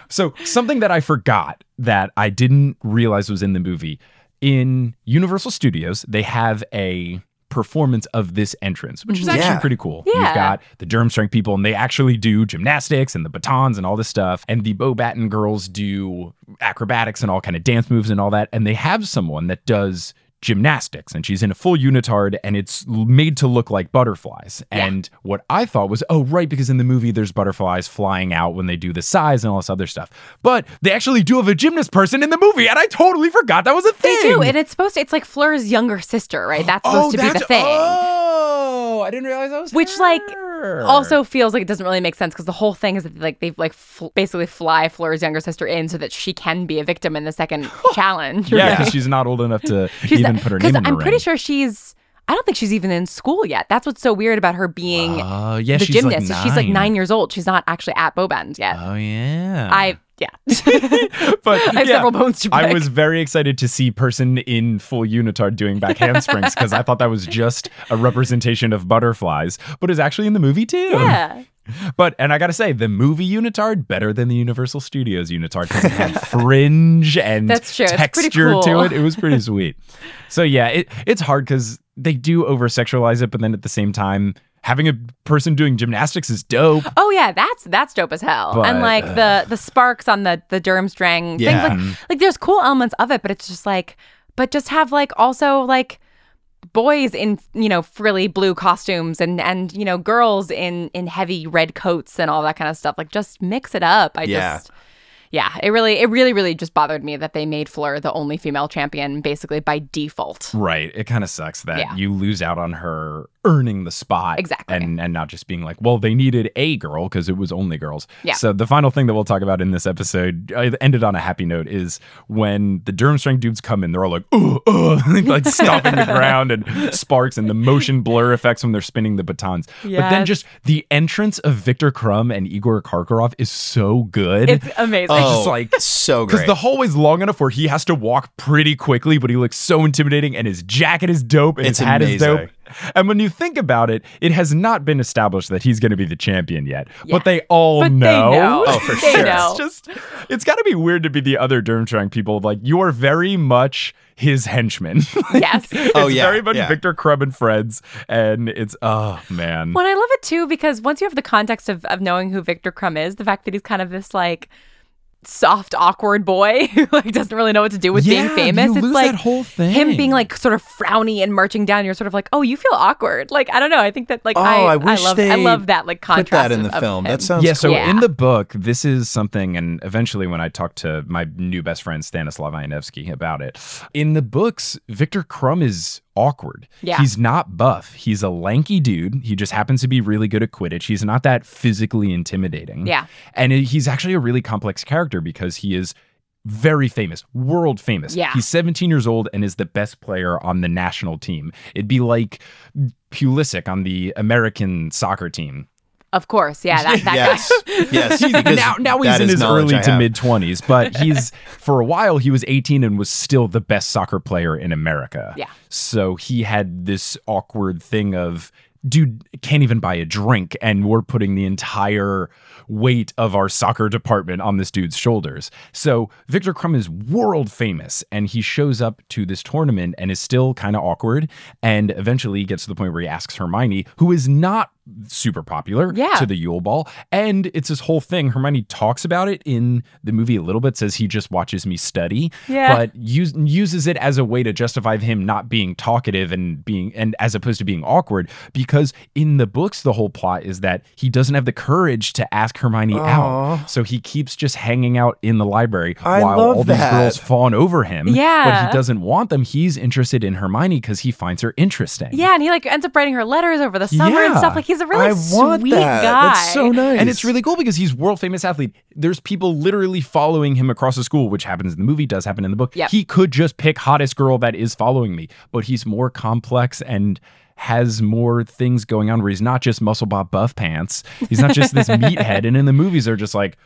so something that I forgot that I didn't realize was in the movie in Universal Studios, they have a performance of this entrance, which is mm-hmm. actually Yeah. pretty cool. Yeah. You've got the Durmstrang people, and they actually do gymnastics and the batons and all this stuff. And the Beauxbatons girls do acrobatics and all kind of dance moves and all that. And they have someone that does gymnastics and she's in a full unitard and it's made to look like butterflies. And what I thought was, oh, right, because in the movie there's butterflies flying out when they do the sighs and all this other stuff. But they actually do have a gymnast person in the movie, and I totally forgot that was a thing. They do, and it's supposed to. It's like Fleur's younger sister, right? That's supposed oh, to be the thing. Oh, I didn't realize that was Which, like, also feels like it doesn't really make sense because the whole thing is that like they like fl- basically fly Fleur's younger sister in so that she can be a victim in the second challenge. yeah, because she's not old enough to even put her name in the I'm pretty ring. sure she's. I don't think she's even in school yet. That's what's so weird about her being Oh, yeah, the she's gymnast. like. She's like nine years old. She's not actually at Beauxbatons yet. Oh yeah. I yeah. but I have yeah, several bones to I was very excited to see person in full unitard doing back handsprings because I thought that was just a representation of butterflies, but it's actually in the movie too. yeah. But and I gotta say, the movie unitard better than the Universal Studios unitard because it had fringe and That's true. It's pretty to cool. it. It was pretty sweet. So yeah, it, it's hard because they do over sexualize it, but then at the same time, having a person doing gymnastics is dope. Oh yeah, that's that's dope as hell. But, and like the uh, the sparks on the the Durmstrang Yeah. things like like there's cool elements of it, but it's just like but just have like also like boys in you know frilly blue costumes and and you know girls in in heavy red coats and all that kind of stuff. Like just mix it up. I Yeah. just yeah, it really it really really just bothered me that they made Fleur the only female champion basically by default. Right. It kind of sucks that Yeah. you lose out on her earning the spot. Exactly. And and not just being like, well, they needed a girl because it was only girls. Yeah. So the final thing that we'll talk about in this episode, I ended on a happy note, is when the Durmstrang dudes come in, they're all like, oh, oh, like stomping the ground and sparks and the motion blur effects when they're spinning the batons. But then just the entrance of Victor Krum and Igor Karkaroff is so good. It's amazing. It's Oh, just like so good. because the hallway's long enough where he has to walk pretty quickly, but he looks so intimidating, and his jacket is dope, and It's his hat is dope. Amazing. And when you think about it, it has not been established that he's going to be the champion yet, Yeah. but they all But they know. know. Oh, for sure. know. It's just, it's got to be weird to be the other Durmstrang people. Like you are very much his henchman. yes. Oh, it's yeah, very much yeah. Victor Krum and friends, and it's oh man. Well, I love it too because once you have the context of, of knowing who Victor Krum is, the fact that he's kind of this like soft, awkward boy who like doesn't really know what to do with Yeah, being famous. you it's lose like that whole him being like sort of frowny and marching down. You're sort of like, oh, you feel awkward. Like I don't know. I think that like Oh, I, I wish love I love that like Put contrast that in of- the film. him. That sounds yeah, so cool. in the book, this is something, and eventually when I talked to my new best friend Stanislav Ianevski about it, in the books, Victor Krum is awkward. Yeah. He's not buff. He's a lanky dude. He just happens to be really good at Quidditch. He's not that physically intimidating. Yeah. And it- he's actually a really complex character because he is very famous, world famous. Yeah. He's 17 years old and is the best player on the national team. It'd be like Pulisic on the American soccer team. Of course, yeah, that, that yes, guy. yes. Because now, now he's in his early to mid 20s, but he's for a while he was 18 and was still the best soccer player in America. Yeah. So he had this awkward thing of dude can't even buy a drink and we're putting the entire weight of our soccer department on this dude's shoulders. So Victor Krum is world famous and he shows up to this tournament and is still kind of awkward and eventually he gets to the point where he asks Hermione, who is not super popular Yeah. to the Yule Ball. And it's this whole thing. Hermione talks about it in the movie a little bit, says he just watches me study, Yeah. but use, uses it as a way to justify him not being talkative and being, and as opposed to being awkward. Because in the books, the whole plot is that he doesn't have the courage to ask Hermione out. So he keeps just hanging out in the library I while all these girls fawn over him. Yeah. But he doesn't want them. He's interested in Hermione because he finds her interesting. Yeah, and he like ends up writing her letters over the summer and stuff. Like he's a really I want sweet that. guy. That's so nice. And it's really cool because he's world famous athlete. There's people literally following him across the school, which happens in the movie, does happen in the book. Yep. He could just pick hottest girl that is following me, but he's more complex and has more things going on where he's not just muscle bob buff pants. He's not just this meathead. And in the movies, they're just like you-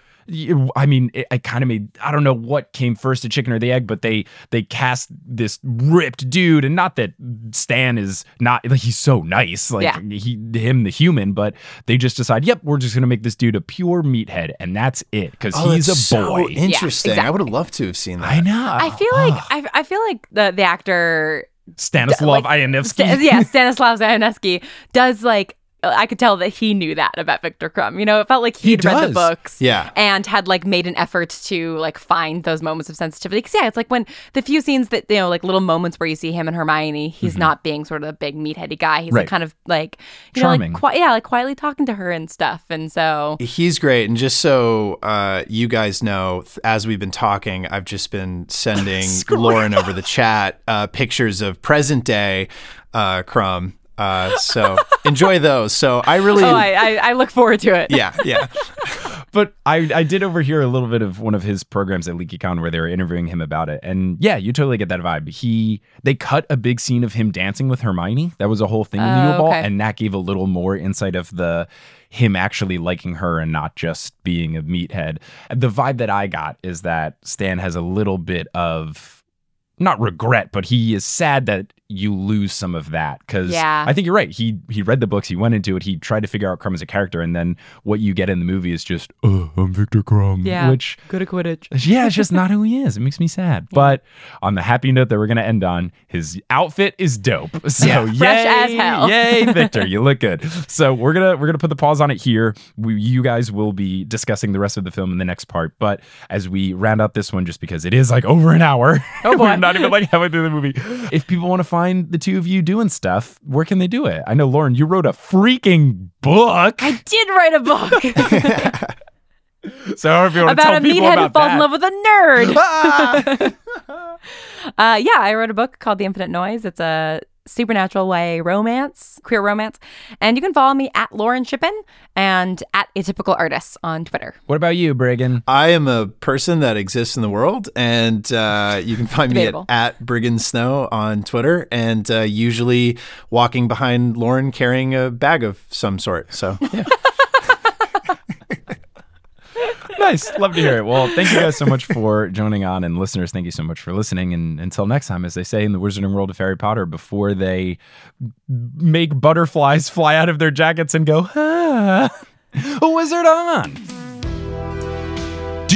I mean, it, it kind of made I don't know what came first, the chicken or the egg, but they they cast this ripped dude, and not that Stan is not like he's so nice, like Yeah. he him the human, but they just decide, yep, we're just gonna make this dude a pure meathead, and that's it because Oh, he's a boy. So interesting. I exactly. would have loved to have seen that. I know. I feel like ah. I, I feel like the the actor Stanislav like, Ianevski. Sta- yeah, Stanislav Zayaneski does like I could tell that he knew that about Victor Krum. You know, it felt like He he'd read the books, Yeah. and had like made an effort to like find those moments of sensitivity. Because yeah, it's like when the few scenes that you know, like little moments where you see him and Hermione, he's not being sort of a big meatheady guy. He's Mm-hmm. Right. like kind of like you Charming. know, like qui- yeah, like quietly talking to her and stuff. And so He's great. And just so uh, you guys know, th- as we've been talking, I've just been sending Lauren over the chat uh, pictures of present day uh, Krum. Uh, so enjoy those. So I really, oh, I, I I look forward to it. yeah, yeah. but I, I did overhear a little bit of one of his programs at LeakyCon where they were interviewing him about it. And yeah, you totally get that vibe. He they cut a big scene of him dancing with Hermione. That was a whole thing in Oh, Yule Ball, okay. and that gave a little more insight of the him actually liking her and not just being a meathead. The vibe that I got is that Stan has a little bit of not regret, but he is sad that you lose some of that because Yeah. I think you're right. He he read the books, he went into it, he tried to figure out Krum as a character, and then what you get in the movie is just, oh, I'm Victor Krum, Yeah. which Good at Quidditch. yeah, it's just not who he is. It makes me sad. But on the happy note that we're gonna end on, his outfit is dope. So yay, Fresh as hell. yay, Victor, you look good. So we're gonna we're gonna put the pause on it here. We, you guys will be discussing the rest of the film in the next part. But as we round out this one, just because it is like over an hour, Oh, boy. we're not even like halfway through the movie. If people want to find the two of you doing stuff, where can they do it? I know Lauren, you wrote a freaking book. I did write a book So if you want to about tell a meathead who falls that, in love with a nerd. uh, yeah, I wrote a book called The Infinite Noise. It's a supernatural way romance, queer romance. And you can follow me at Lauren Shippen and at Atypical Artists on Twitter. what about you, Briggon? I am a person that exists in the world, and uh, you can find me at, Debatable. at Briggon Snow on Twitter, and uh, usually walking behind Lauren carrying a bag of some sort. So, yeah. nice. Love to hear it. Well, thank you guys so much for joining on. And listeners, thank you so much for listening. And until next time, as they say in the Wizarding World of Harry Potter, before they make butterflies fly out of their jackets and go, ah, a wizard on.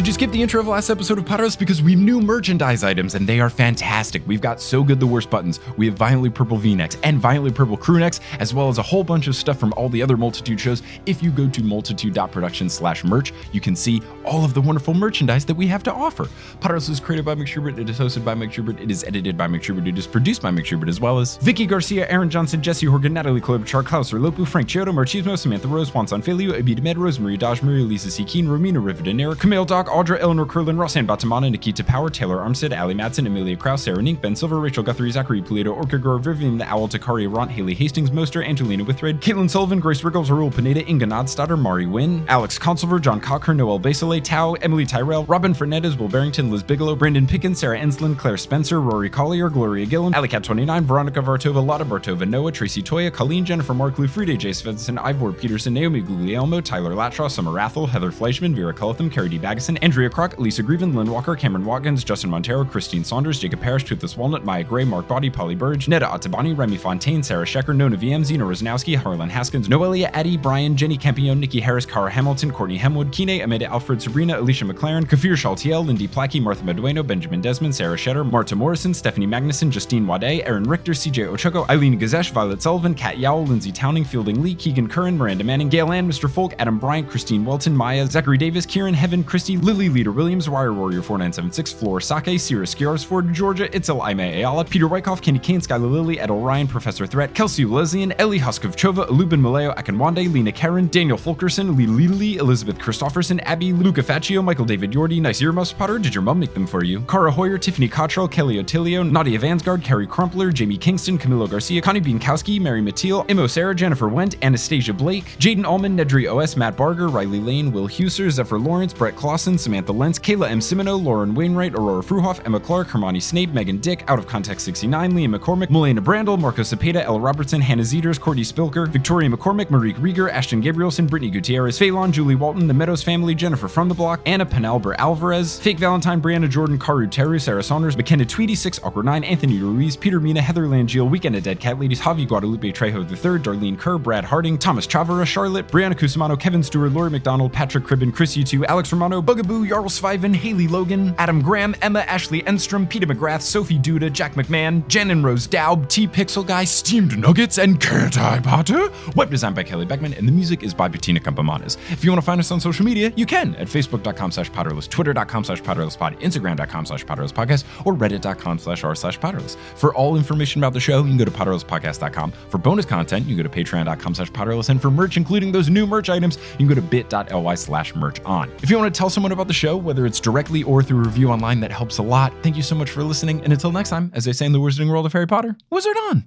Did you skip the intro of the last episode of Potterless? Because we have new merchandise items and they are fantastic. We've got So Good the Worst buttons, we have Violently Purple v necks and Violently Purple crew necks, as well as a whole bunch of stuff from all the other Multitude shows. If you go to multitude.production slash merch, you can see all of the wonderful merchandise that we have to offer. Potterless is created by Mike Schubert, it is hosted by Mike Schubert, it is edited by Mike Schubert, it is produced by Mike Schubert, as well as Vicky Garcia, Aaron Johnson, Jesse Horgan, Natalie Klobuchar, Klaus Lopu, Frank Chiodo, Marchismo, Samantha Rose, Juan Sanfilio, Abid Med, Rosemary Dajmuri, Lisa C. Keen, Romina Rivadeneira, Camille Doc, Audra, Eleanor Curlin, Rosanne Batamana, Nikita Power, Taylor Armstead, Ali Madsen, Amelia Kraus, Sarah Nink, Ben Silver, Rachel Guthrie, Zachary Polito, Orca Gore, Vivian the Owl, Takari Ront, Haley Hastings, Moster, Angelina Withred, Caitlin Sullivan, Grace Riggles, Arul Pineda, Inga Nodstadter, Mari Wynn, Alex Consulver, John Cocker, Noel Basile, Tao, Emily Tyrell, Robin Fernandez, Will Barrington, Liz Bigelow, Brandon Pickens, Sarah Enslin, Claire Spencer, Rory Collier, Gloria Gillam, Alicat29, Veronica Vartova, Lotta Bartova, Noah, Tracy Toya, Colleen, Jennifer Mark, Lou Friede, Jay Svensson, Ivor Peterson, Naomi Guglielmo, Tyler Latshaw, Summer Rathel, Heather Fleischman, Vera Cullitham, Carrie D. Baggeson, Andrea Kroc, Lisa Grieven, Lynn Walker, Cameron Watkins, Justin Montero, Christine Saunders, Jacob Parrish, Toothless Walnut, Maya Gray, Mark Body, Polly Burge, Netta Otabani, Remy Fontaine, Sarah Shecker, Nona VM, Zena Rosnowski, Harlan Haskins, Noelia Addy, Brian, Jenny Campion, Nikki Harris, Cara Hamilton, Courtney Hemwood, Kine, Amanda Alfred, Sabrina, Alicia McLaren, Kafir Shaltiel, Lindy Plackey, Martha Medueno, Benjamin Desmond, Sarah Shetter, Marta Morrison, Stephanie Magnuson, Justine Wade, Aaron Richter, CJ Ochoko, Eileen Gazesh, Violet Sullivan, Kat Yao, Lindsay Towning, Fielding Lee, Keegan Curran, Miranda Manning, Gail Ann, Mr. Folk, Adam Bryant, Christine Welton, Maya, Zachary Davis, Kieran Heaven, Christy, Lily Leader Williams, Wire Warrior 4976, Floor Sake, Sierra Skiarsford, Georgia, Itzel Aime Ayala, Peter Wyckoff, Kenny Kane, Skylar Lily, Ed Ryan, Professor Threat, Kelsey Lezian, Ellie Huskovchova, Lubin Maleo, Akinwande, Lena Karen, Daniel Fulkerson, Lee Lili, Elizabeth Christofferson, Abby, Luca Faccio, Michael David Yordi, Nice Earmuffs Potter, did your mom make them for you? Cara Hoyer, Tiffany Cottrell, Kelly Otilio, Nadia Vansgard, Carrie Crumpler, Jamie Kingston, Camilo Garcia, Connie Bienkowski, Mary Mateel, Imo Sarah, Jennifer Wendt, Anastasia Blake, Jaden Allman, Nedry OS, Matt Barger, Riley Lane, Will Huser, Zephyr Lawrence, Brett Clausen, Samantha Lentz, Kayla M. Simino, Lauren Wainwright, Aurora Fruhoff, Emma Clark, Hermione Snape, Megan Dick, Out of Context 69, Liam McCormick, Melena Brandel, Marco Cepeda, Ella Robertson, Hannah Zeters, Courtney Spilker, Victoria McCormick, Marique Rieger, Ashton Gabrielson, Brittany Gutierrez, Phelan, Julie Walton, The Meadows Family, Jennifer From the Block, Anna Penalber Alvarez, Fake Valentine, Brianna Jordan, Karu Teru, Sarah Saunders, McKenna Tweedy, 6 Awkward 9, Anthony Ruiz, Peter Mina, Heather Langiel, Weekend at Dead Cat Ladies, Javi Guadalupe Trejo III, Darlene Kerr, Brad Harding, Thomas Chavara, Charlotte, Brianna Cusimano, Kevin Stewart, Lori McDonald, Patrick Cribben, Chris U2, Alex Romano, Bugaboo, Jarl Sviven, Haley Logan, Adam Graham, Emma Ashley Enstrom, Peter McGrath, Sophie Duda, Jack McMahon, Jen and Rose Daub, T Pixel Guy, Steamed Nuggets, and Can't I Potter? Web design by Kelly Beckman, and the music is by Bettina Campomanes. If you want to find us on social media, you can at facebook.com slash potterless, twitter.com slash potterlesspod, instagram.com slash potterlesspodcast, or reddit.com slash r slash potterless. For all information about the show, you can go to potterlesspodcast.com. For bonus content, you can go to patreon.com slash potterless, and for merch, including those new merch items, you can go to bit.ly slash merch on. If you want to tell someone about the show, whether it's directly or through review online, that helps a lot. Thank you so much for listening, and until next time, as they say in the Wizarding World of Harry Potter, Wizard on!